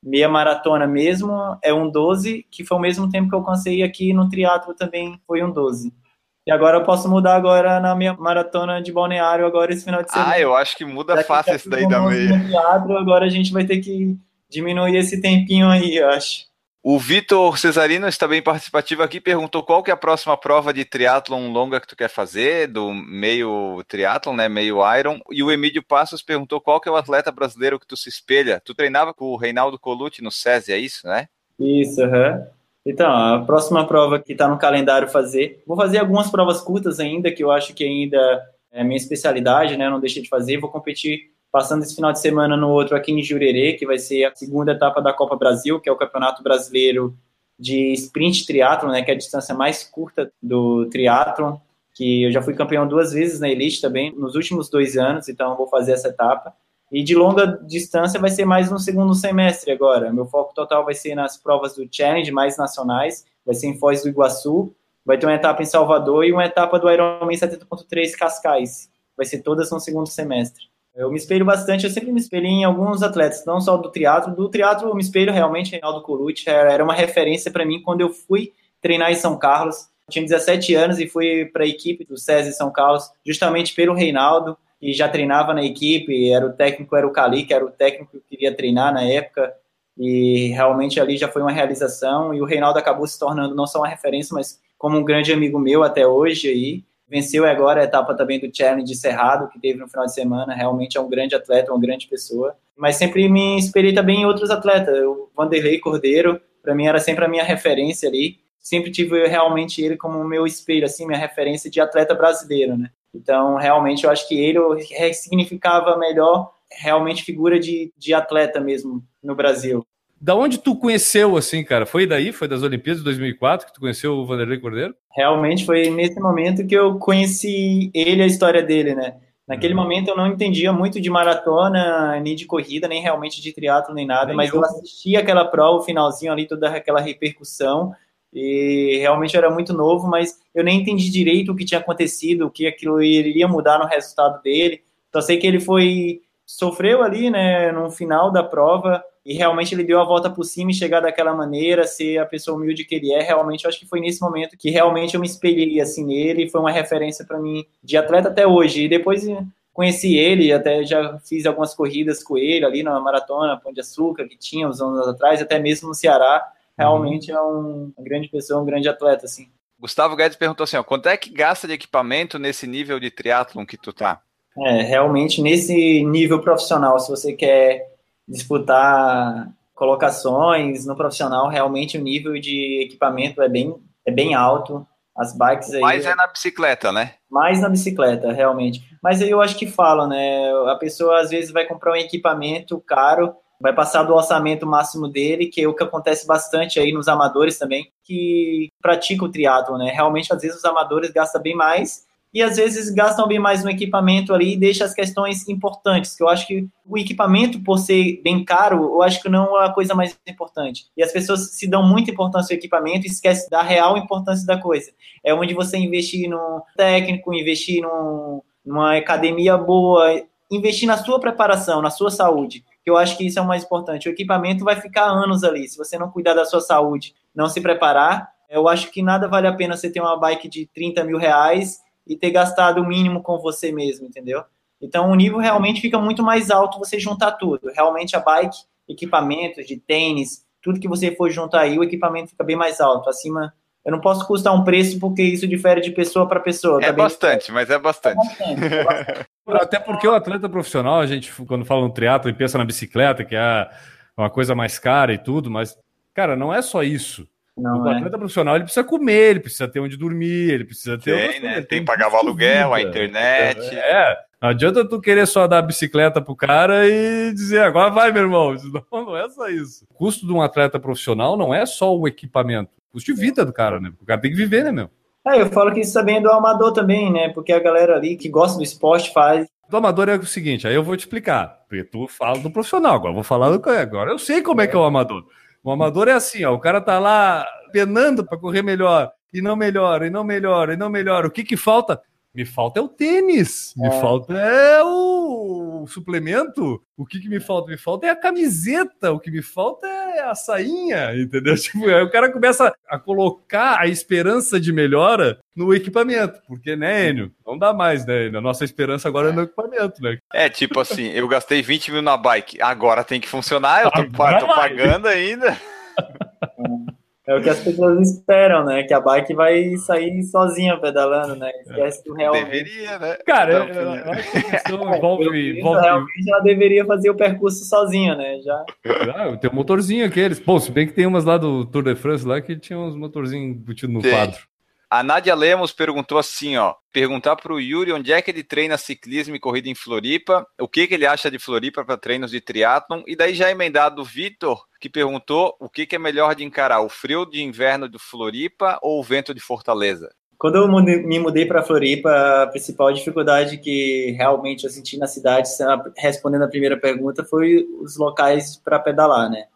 meia maratona mesmo é um 12, que foi o mesmo tempo que eu alcancei aqui no triatlo também foi um 12. E agora eu posso mudar agora na minha maratona de balneário agora esse final de semana. Ah, eu acho que muda fácil esse daí da meia. Triatlo, agora a gente vai ter que diminuir esse tempinho aí, eu acho. O Vitor Cesarino está bem participativo aqui, perguntou qual que é a próxima prova de triatlon longa que tu quer fazer, do meio triatlon, né, meio iron, e o Emílio Passos perguntou qual que é o atleta brasileiro que tu se espelha. Tu treinava com o Reinaldo Colucci no SESI, é isso, né? Isso, aham. Uhum. Então, a próxima prova que está no calendário fazer, vou fazer algumas provas curtas ainda, que eu acho que ainda é minha especialidade, né, não deixei de fazer, vou competir passando esse final de semana no outro aqui em Jurerê, que vai ser a segunda etapa da Copa Brasil, que é o Campeonato Brasileiro de Sprint Triathlon, né, que é a distância mais curta do triatlon. que eu já fui campeão duas vezes na Elite também, nos últimos dois anos, então vou fazer essa etapa. E de longa distância vai ser mais no segundo semestre agora. Meu foco total vai ser nas provas do Challenge, mais nacionais, vai ser em Foz do Iguaçu, vai ter uma etapa em Salvador e uma etapa do Ironman 70.3 Cascais. Vai ser todas no segundo semestre. Eu me espelho bastante, eu sempre me espelhei em alguns atletas, não só do triatlo. Do triatlo eu me espelho realmente, Reinaldo Colucci era uma referência para mim quando eu fui treinar em São Carlos. Eu tinha 17 anos e fui para a equipe do SESI São Carlos, justamente pelo Reinaldo, e já treinava na equipe, era o técnico, era o Cali, que era o técnico que eu queria treinar na época, e realmente ali já foi uma realização, e o Reinaldo acabou se tornando não só uma referência, mas como um grande amigo meu até hoje aí, venceu agora a etapa também do Challenge Cerrado, que teve no final de semana, realmente é um grande atleta, uma grande pessoa, mas sempre me inspirei também em outros atletas, o Vanderlei Cordeiro, para mim era sempre a minha referência ali, sempre tive realmente ele como meu espelho, assim, minha referência de atleta brasileiro, né? Então, realmente, eu acho que ele significava melhor realmente figura de, de atleta mesmo no Brasil. Da onde tu conheceu, assim, cara? Foi daí? Foi das Olimpíadas de 2004 que tu conheceu o Vanderlei Cordeiro? Realmente foi nesse momento que eu conheci ele, a história dele, né? Naquele uhum. momento eu não entendia muito de maratona, nem de corrida, nem realmente de triatlo, nem nada, nem mas eu. eu assisti aquela prova, o finalzinho ali, toda aquela repercussão, e realmente era muito novo, mas eu nem entendi direito o que tinha acontecido, o que aquilo iria mudar no resultado dele. Só sei que ele foi sofreu ali, né, no final da prova e realmente ele deu a volta por cima e chegar daquela maneira, ser a pessoa humilde que ele é. Realmente, eu acho que foi nesse momento que realmente eu me espelhei assim nele, foi uma referência para mim de atleta até hoje. E depois conheci ele, até já fiz algumas corridas com ele ali na maratona Pão de Açúcar que tinha uns anos atrás, até mesmo no Ceará. Realmente uhum. é um, uma grande pessoa, um grande atleta assim. Gustavo Guedes perguntou assim, ó, quanto é que gasta de equipamento nesse nível de triatlon que tu tá? É, realmente nesse nível profissional, se você quer disputar colocações no profissional, realmente o nível de equipamento é bem, é bem alto. As bikes aí. Mais é na bicicleta, né? Mais na bicicleta, realmente. Mas aí eu acho que falam, né? A pessoa às vezes vai comprar um equipamento caro, vai passar do orçamento máximo dele, que é o que acontece bastante aí nos amadores também, que praticam o triatlo, né? Realmente, às vezes, os amadores gastam bem mais e às vezes gastam bem mais no equipamento ali e deixa as questões importantes, que eu acho que o equipamento, por ser bem caro, eu acho que não é a coisa mais importante. E as pessoas se dão muita importância ao equipamento e esquecem da real importância da coisa. É onde você investir no técnico, investir no, numa academia boa, investir na sua preparação, na sua saúde, eu acho que isso é o mais importante. O equipamento vai ficar anos ali, se você não cuidar da sua saúde, não se preparar, eu acho que nada vale a pena você ter uma bike de 30 mil reais e ter gastado o mínimo com você mesmo, entendeu? Então o nível realmente fica muito mais alto você juntar tudo. Realmente a bike, equipamentos de tênis, tudo que você for juntar aí, o equipamento fica bem mais alto. Acima, eu não posso custar um preço porque isso difere de pessoa para pessoa. É tá bastante, mas é bastante. É bastante, é bastante. Até porque o atleta profissional, a gente, quando fala no triatlo, e pensa na bicicleta, que é uma coisa mais cara e tudo, mas, cara, não é só isso. Não, o é. atleta é. profissional ele precisa comer, ele precisa ter onde dormir, ele precisa ter. Tem, né? Tem, tem que pagar o aluguel, a internet. É. Não adianta tu querer só dar a bicicleta pro cara e dizer, agora vai, meu irmão. Não, não é só isso. O custo de um atleta profissional não é só o equipamento, o custo de vida do cara, né? O cara tem que viver, né, meu? É, eu falo que isso também é do amador também, né? Porque a galera ali que gosta do esporte faz. Do amador é o seguinte, aí eu vou te explicar. Porque tu fala do profissional, agora eu vou falar do agora. Eu sei como é que é o amador. O amador é assim, ó, o cara tá lá penando para correr melhor e não melhora, e não melhora, e não melhora. O que que falta? Me falta é o tênis, me é. falta é o suplemento. O que, que me falta? Me falta é a camiseta, o que me falta é a sainha, entendeu? Tipo, aí o cara começa a colocar a esperança de melhora no equipamento, porque, né, Enio? Não dá mais, né, Enio? A nossa esperança agora é no equipamento, né? É, tipo assim, eu gastei 20 mil na bike, agora tem que funcionar, eu tô, tô pagando ainda. É o que as pessoas esperam, né? Que a bike vai sair sozinha pedalando, né? Esquece que realmente. Deveria, né? Cara, eu, eu, eu acho que isso envolve, envolve. Realmente ela deveria fazer o percurso sozinha, né? Já. Ah, tem um motorzinho aqueles. Pô, se bem que tem umas lá do Tour de France lá que tinha uns motorzinhos embutidos no tem. quadro. A Nádia Lemos perguntou assim, ó, perguntar para o Yuri onde é que ele treina ciclismo e corrida em Floripa, o que, que ele acha de Floripa para treinos de triatlon, e daí já emendado o Vitor, que perguntou o que, que é melhor de encarar, o frio de inverno de Floripa ou o vento de Fortaleza? Quando eu me mudei para Floripa, a principal dificuldade que realmente eu senti na cidade, respondendo a primeira pergunta, foi os locais para pedalar, né?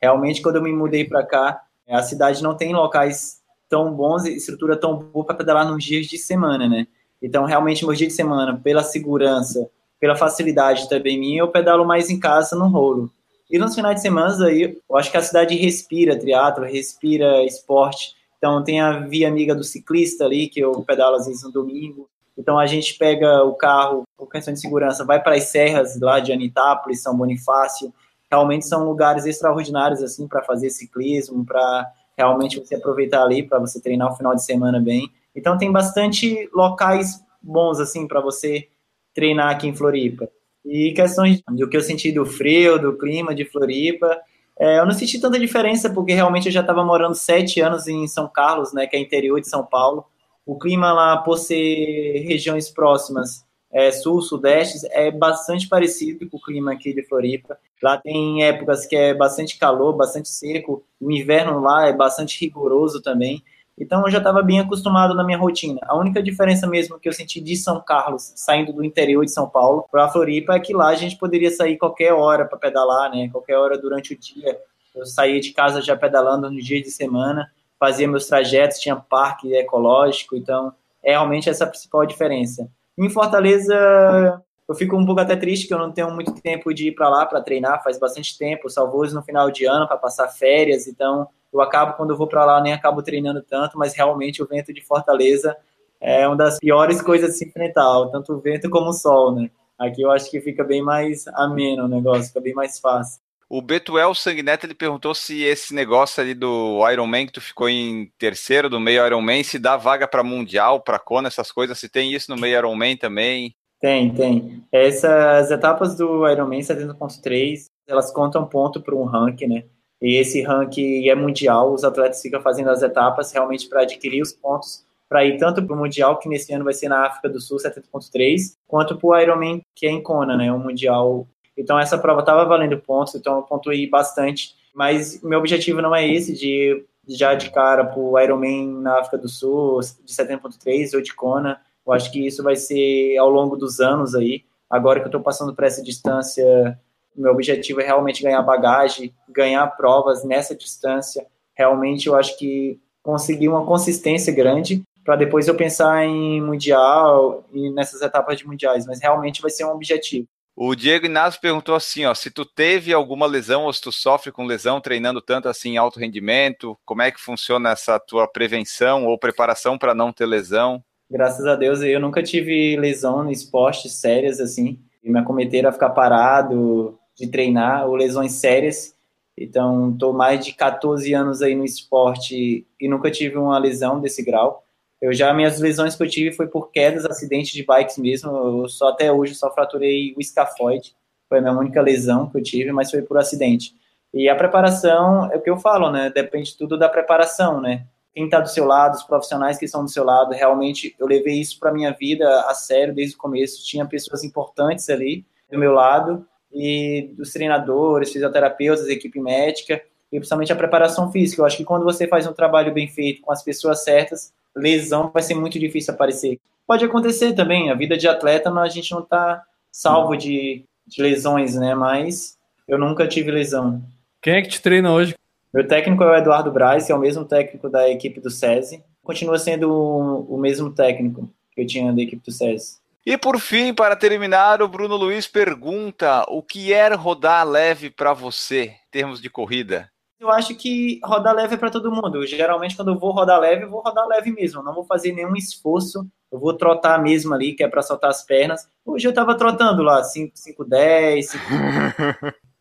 Realmente, quando eu me mudei para cá, a cidade não tem locais tão bons e estrutura tão boa para pedalar nos dias de semana, né? Então, realmente, meus dias de semana, pela segurança, pela facilidade também minha, eu pedalo mais em casa no rolo. E nos finais de semana aí, eu acho que a cidade respira triatlo, respira esporte. Então tem a via amiga do ciclista ali, que eu pedalo às vezes no domingo. Então a gente pega o carro, por questão de segurança, vai para as serras lá de Anitápolis, São Bonifácio. Realmente são lugares extraordinários assim para fazer ciclismo, para realmente você aproveitar ali para você treinar o final de semana bem. Então tem bastante locais bons assim para você treinar aqui em Floripa. E questões do que eu senti do frio, do clima de Floripa, é, eu não senti tanta diferença, porque realmente eu já estava morando sete anos em São Carlos, né, que é interior de São Paulo. O clima lá, por ser regiões próximas, é, sul, sudeste, é bastante parecido com o clima aqui de Floripa. Lá tem épocas que é bastante calor, bastante seco. O inverno lá é bastante rigoroso também. Então eu já estava bem acostumado na minha rotina. A única diferença mesmo que eu senti de São Carlos, saindo do interior de São Paulo para Floripa, é que lá a gente poderia sair qualquer hora para pedalar, né? Qualquer hora durante o dia. Eu saía de casa já pedalando nos dias de semana, fazia meus trajetos, tinha parque ecológico, então é realmente essa a principal diferença. Em Fortaleza, eu fico um pouco até triste que eu não tenho muito tempo de ir para lá para treinar, faz bastante tempo, salvo no final de ano para passar férias, então eu acabo, quando eu vou para lá, nem acabo treinando tanto, mas realmente o vento de Fortaleza é uma das piores coisas a se enfrentar, tanto o vento como o sol, né? Aqui eu acho que fica bem mais ameno o negócio, fica bem mais fácil. O Betuel Sanguineto ele perguntou se esse negócio ali do Ironman que tu ficou em terceiro do meio Ironman se dá vaga para mundial, para Kona, essas coisas, se tem isso no meio Ironman também. Tem, tem. Essas etapas do Ironman 70.3, elas contam ponto para um ranking, né? E esse ranking é mundial, os atletas ficam fazendo as etapas realmente para adquirir os pontos para ir tanto para o Mundial, que nesse ano vai ser na África do Sul, 70.3, quanto para o Ironman, que é em Kona, né, o Mundial. Então essa prova estava valendo pontos, então eu pontuei bastante, mas meu objetivo não é esse de já de cara para o Ironman na África do Sul, de 70.3 ou de Kona, eu acho que isso vai ser ao longo dos anos aí, agora que eu estou passando por essa distância meu objetivo é realmente ganhar bagagem, ganhar provas nessa distância. Realmente eu acho que conseguir uma consistência grande para depois eu pensar em mundial e nessas etapas de mundiais, mas realmente vai ser um objetivo. O Diego Inácio perguntou assim, ó, se tu teve alguma lesão ou se tu sofre com lesão treinando tanto assim alto rendimento, como é que funciona essa tua prevenção ou preparação para não ter lesão? Graças a Deus eu nunca tive lesão no esporte sérias assim, me acometeram a ficar parado, de treinar ou lesões sérias. Então, estou mais de 14 anos aí no esporte e nunca tive uma lesão desse grau. Eu já, minhas lesões que eu tive foi por quedas, acidentes de bikes mesmo. Eu só até hoje só fraturei o escafoide. Foi a minha única lesão que eu tive, mas foi por acidente. E a preparação, é o que eu falo, né? Depende tudo da preparação, né? Quem está do seu lado, os profissionais que estão do seu lado, realmente eu levei isso para minha vida a sério desde o começo. Tinha pessoas importantes ali do meu lado e dos treinadores, fisioterapeutas, equipe médica e principalmente a preparação física. Eu acho que quando você faz um trabalho bem feito com as pessoas certas, lesão vai ser muito difícil aparecer. Pode acontecer também, a vida de atleta a gente não está salvo de, de lesões, né? Mas eu nunca tive lesão. Quem é que te treina hoje? Meu técnico é o Eduardo Braz, que é o mesmo técnico da equipe do SESI. Continua sendo o, o mesmo técnico que eu tinha da equipe do SESI. E por fim, para terminar, o Bruno Luiz pergunta: o que é rodar leve para você, em termos de corrida? Eu acho que rodar leve é para todo mundo. Geralmente, quando eu vou rodar leve, eu vou rodar leve mesmo. Eu não vou fazer nenhum esforço. Eu vou trotar mesmo ali, que é para soltar as pernas. Hoje eu tava trotando lá, 5, 5, 10. 5...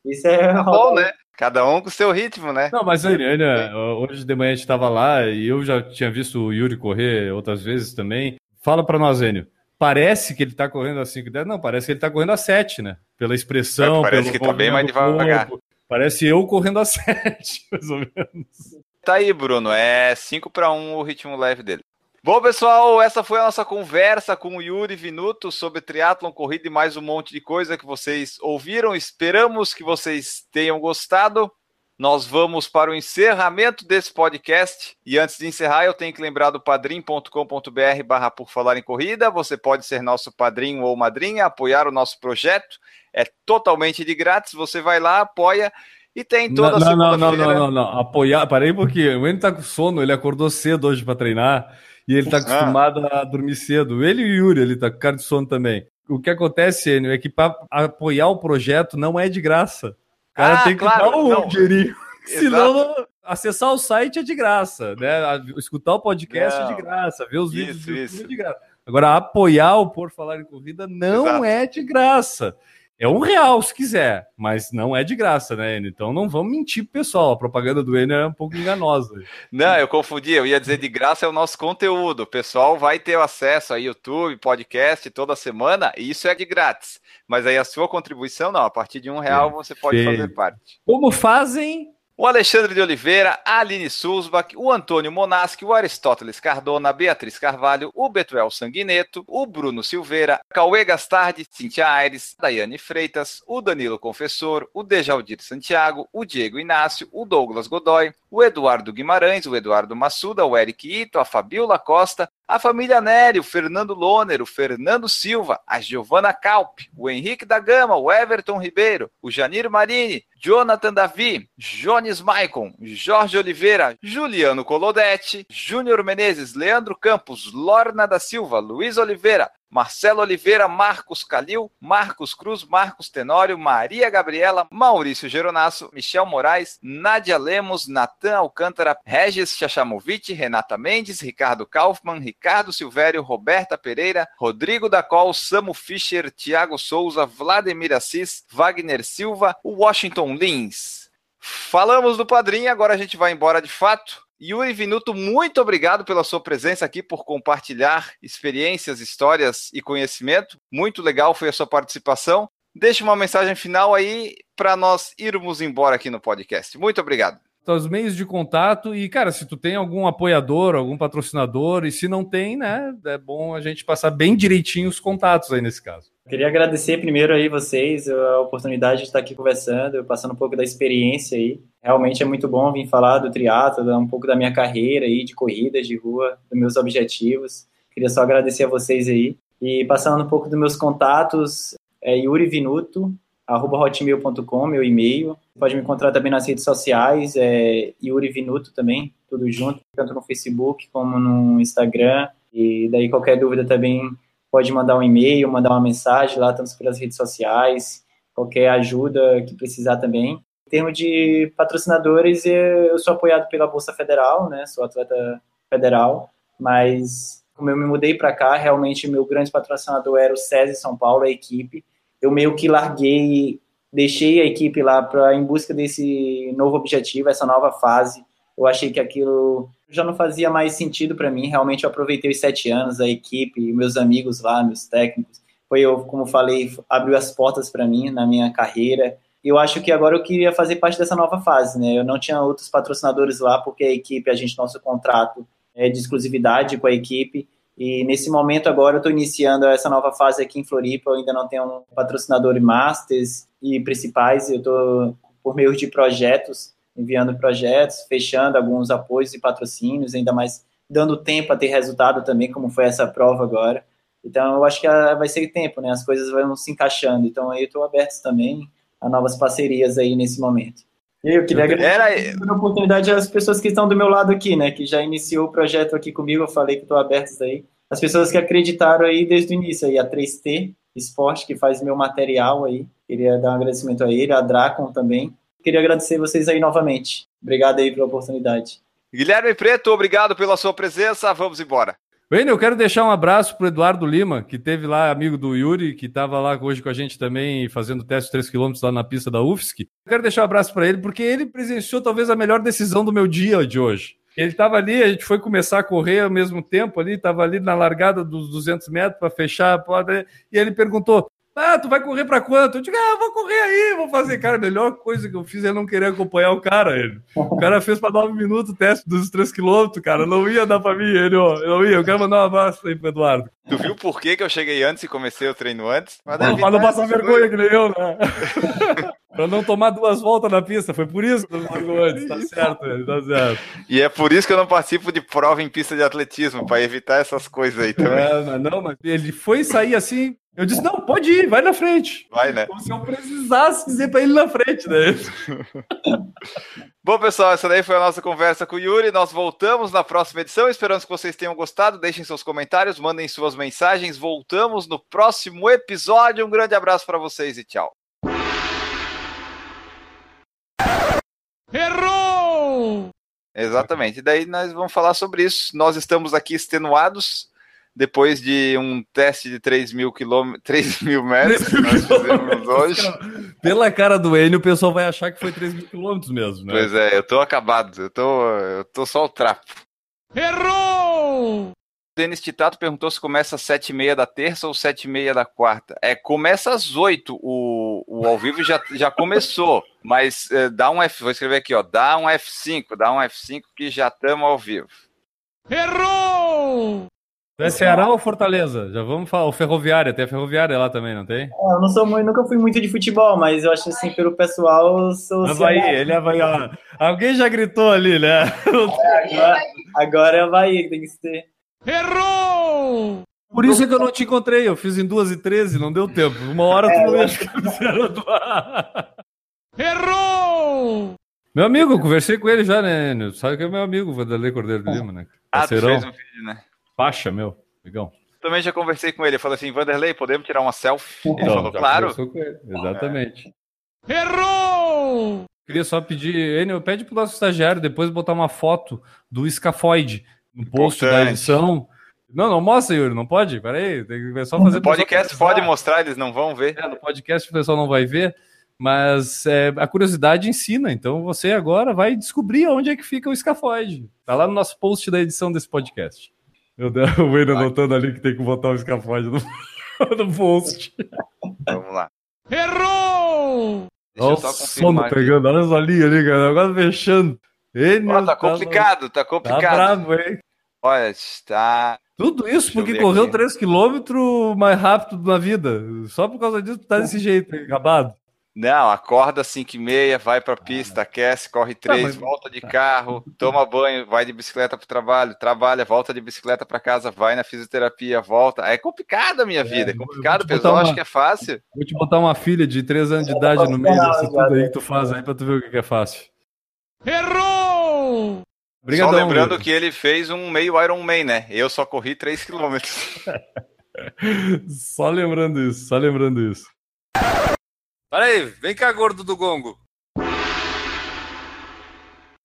Isso é. Tá bom, né? Cada um com o seu ritmo, né? Não, mas Ana, hoje de manhã a gente estava lá e eu já tinha visto o Yuri correr outras vezes também. Fala para nós, Enio parece que ele está correndo a 5 10, não, parece que ele está correndo a 7, né? Pela expressão, é, parece pelo que tá bem mais devagar. Corpo. Parece eu correndo a 7, mais ou menos. Tá aí, Bruno, é 5 para 1 o ritmo leve dele. Bom, pessoal, essa foi a nossa conversa com o Yuri Vinuto sobre triatlon, corrida e mais um monte de coisa que vocês ouviram. Esperamos que vocês tenham gostado. nós vamos para o encerramento desse podcast. E antes de encerrar, eu tenho que lembrar do padrim.com.br barra por falar em corrida. Você pode ser nosso padrinho ou madrinha, apoiar o nosso projeto. É totalmente de grátis. Você vai lá, apoia e tem toda não, não, não, não, não, não, apoiar. Parei pouquinho. O Enio tá com sono, ele acordou cedo hoje para treinar e ele tá ah. acostumado a dormir cedo. Ele e o Yuri, ele tá com cara de sono também. O que acontece, Enio, é que para apoiar o projeto não é de graça. O cara ah, tem que claro, dar um não. dinheirinho. Senão, acessar o site é de graça, né? Escutar o podcast não. é de graça, ver os vídeos isso, isso. é de graça. Agora, apoiar o Por Falar em Corrida não Exato. é de graça. É um real se quiser, mas não é de graça, né, Enio? Então não vamos mentir pro pessoal. A propaganda do Enio é um pouco enganosa. Não, eu confundi. Eu ia dizer de graça é o nosso conteúdo. O pessoal vai ter acesso a YouTube, podcast toda semana, e isso é de grátis. Mas aí a sua contribuição, não. A partir de um real você pode fazer parte. Como fazem o Alexandre de Oliveira, a Aline Sulzbach, o Antônio Monaschi, o Aristóteles Cardona, a Beatriz Carvalho, o Betuel Sanguineto, o Bruno Silveira, Cauê Gastardi, Cintia Aires, Daiane Freitas, o Danilo Confessor, o Dejaldir Santiago, o Diego Inácio, o Douglas Godoy, o Eduardo Guimarães, o Eduardo Massuda, o Eric Ito, a Fabiola Costa, a família Nery, o Fernando Loner, o Fernando Silva, a Giovana Calp, o Henrique da Gama, o Everton Ribeiro, o Janir Marini, Jonathan Davi, Jones Maicon, Jorge Oliveira, Juliano Colodetti, Júnior Menezes, Leandro Campos, Lorna da Silva, Luiz Oliveira, Marcelo Oliveira, Marcos Calil, Marcos Cruz, Marcos Tenório, Maria Gabriela, Maurício Geronasso, Michel Moraes, Nádia Lemos, Natan Alcântara, Regis Chachamovic, Renata Mendes, Ricardo Kaufmann, Ricardo Silvério, Roberta Pereira, Rodrigo da Col, Samu Fischer, Tiago Souza, Vladimir Assis, Wagner Silva, Washington Lins. Falamos do padrinho, agora a gente vai embora de fato. Yuri Vinuto, muito obrigado pela sua presença aqui, por compartilhar experiências, histórias e conhecimento. Muito legal foi a sua participação. Deixe uma mensagem final aí para nós irmos embora aqui no podcast. Muito obrigado. Então, os meios de contato e, cara, se tu tem algum apoiador, algum patrocinador, e se não tem, né, é bom a gente passar bem direitinho os contatos aí nesse caso. Queria agradecer primeiro aí vocês a oportunidade de estar aqui conversando, passando um pouco da experiência aí. Realmente é muito bom vir falar do triatlo, um pouco da minha carreira aí de corridas de rua, dos meus objetivos. Queria só agradecer a vocês aí e passando um pouco dos meus contatos, é Yuri Vinuto, arroba hotmail.com, meu e-mail. Pode me encontrar também nas redes sociais, é Yuri Vinuto também, tudo junto, tanto no Facebook como no Instagram. E daí qualquer dúvida também pode mandar um e-mail, mandar uma mensagem lá, estamos pelas redes sociais, qualquer ajuda que precisar também. Em termos de patrocinadores, eu sou apoiado pela Bolsa Federal, né? Sou atleta federal, mas como eu me mudei para cá, realmente meu grande patrocinador era o SESI São Paulo, a equipe. Eu meio que larguei, deixei a equipe lá para em busca desse novo objetivo, essa nova fase. Eu achei que aquilo já não fazia mais sentido para mim. Realmente eu aproveitei os sete anos, a equipe, meus amigos lá, meus técnicos. Foi eu, como falei, abriu as portas para mim na minha carreira. Eu acho que agora eu queria fazer parte dessa nova fase, né? Eu não tinha outros patrocinadores lá porque a equipe, a gente nosso contrato é de exclusividade com a equipe. E nesse momento agora eu estou iniciando essa nova fase aqui em Floripa. Eu ainda não tenho um patrocinador masters e principais. Eu estou por meio de projetos enviando projetos, fechando alguns apoios e patrocínios, ainda mais dando tempo a ter resultado também, como foi essa prova agora. Então, eu acho que vai ser tempo, né? As coisas vão se encaixando. Então, aí eu estou aberto também a novas parcerias aí nesse momento. Eu queria agradecer a oportunidade às pessoas que estão do meu lado aqui, né? Que já iniciou o projeto aqui comigo, eu falei que estou aberto aí. As pessoas que acreditaram aí desde o início aí, a 3T Esporte, que faz meu material aí. Queria dar um agradecimento a ele, a Dracon também, Queria agradecer vocês aí novamente. Obrigado aí pela oportunidade. Guilherme Preto, obrigado pela sua presença. Vamos embora. Bem, eu quero deixar um abraço para Eduardo Lima, que teve lá, amigo do Yuri, que estava lá hoje com a gente também, fazendo teste 3 km lá na pista da UFSC. Eu quero deixar um abraço para ele, porque ele presenciou talvez a melhor decisão do meu dia de hoje. Ele estava ali, a gente foi começar a correr ao mesmo tempo ali, estava ali na largada dos 200 metros para fechar a porta, e ele perguntou: Ah, tu vai correr pra quanto? Eu digo, ah, vou correr aí, vou fazer. Cara, a melhor coisa que eu fiz é não querer acompanhar o cara. Ele. O cara fez pra 9 minutos o teste dos 3 km, cara. Não ia dar pra mim. Ele, ó, eu não ia. Eu quero mandar um abraço aí pro Eduardo. Tu viu por que, que eu cheguei antes e comecei o treino antes? Mas não, pra não passar vergonha que nem eu, né? pra não tomar duas voltas na pista. Foi por isso que eu não antes. Tá certo, ele, tá certo. E é por isso que eu não participo de prova em pista de atletismo, pra evitar essas coisas aí também. É, não, mas ele foi sair assim eu disse, não, pode ir, vai na frente. Vai, né? Como se eu precisasse dizer para ele na frente, né? Bom, pessoal, essa daí foi a nossa conversa com o Yuri. Nós voltamos na próxima edição. Esperamos que vocês tenham gostado. Deixem seus comentários, mandem suas mensagens. Voltamos no próximo episódio. Um grande abraço para vocês e tchau. Errou! Exatamente. E daí nós vamos falar sobre isso. Nós estamos aqui extenuados depois de um teste de 3 mil, quilômetros, 3 mil metros que nós fizemos hoje. Pela cara do Enio, o pessoal vai achar que foi 3 mil quilômetros mesmo, né? Pois é, eu tô acabado, eu tô, eu tô só o trapo. Errou! Denis Titato perguntou se começa às 7h30 da terça ou 7h30 da quarta. É, começa às 8 o, o ao vivo já, já começou, mas é, dá um F, vou escrever aqui, ó, dá um F5, dá um F5 que já estamos ao vivo. Errou! É Ceará ou Fortaleza? Já vamos falar. O Ferroviária, tem a Ferroviária lá também, não tem? É, eu não sou muito, nunca fui muito de futebol, mas eu acho assim, pelo pessoal, eu sou. Havaí, Ceará. ele é Havaí. Ó. Alguém já gritou ali, né? É, agora, agora é Havaí que tem que ser. Errou! Por isso é que eu não te encontrei, eu fiz em 2 e 13 não deu tempo. Uma hora tu não ia ficar do ar. Errou! Meu amigo, eu conversei com ele já, né? Sabe que é meu amigo, Vanderlei Cordeiro de Lima, né? Ah, tu fez um vídeo, né? Faixa, meu, amigão. Também já conversei com ele. Ele falou assim: Vanderlei, podemos tirar uma selfie? Ele então, falou, claro. Exatamente. É. Errou! Queria só pedir, Enio, pede pro nosso estagiário depois botar uma foto do escafoide no post Importante. da edição. Não, não mostra, Yuri, não pode? Peraí, tem que só fazer. No podcast pode mostrar, eles não vão ver. É, no podcast o pessoal não vai ver, mas é, a curiosidade ensina. Então você agora vai descobrir onde é que fica o escafoide. Tá lá no nosso post da edição desse podcast. Eu, o Wayne anotando ali que tem que botar o escafode no, no post. Vamos lá. Errou! Deixa Olha o sono aqui. pegando, olha as linhas ali, cara. Agora fechando. Ele oh, tá complicado, tá complicado. Tá bravo, hein? Olha, está. Tudo isso porque correu 3km mais rápido na vida. Só por causa disso, tá desse jeito, acabado. Não, acorda 5 e meia, vai pra pista, aquece, corre 3, tá, mas... volta de carro, toma banho, vai de bicicleta pro trabalho, trabalha, volta de bicicleta para casa, vai na fisioterapia, volta. É complicado a minha é, vida, é complicado, o pessoal uma... acha que é fácil. Vou te botar uma filha de 3 anos de idade no meio disso tudo aí que tu faz aí pra tu ver o que é fácil. Errou! Obrigadão, só lembrando meu. que ele fez um meio Iron Man, né? Eu só corri 3 km. só lembrando isso, só lembrando isso. Peraí, vem cá, gordo do gongo.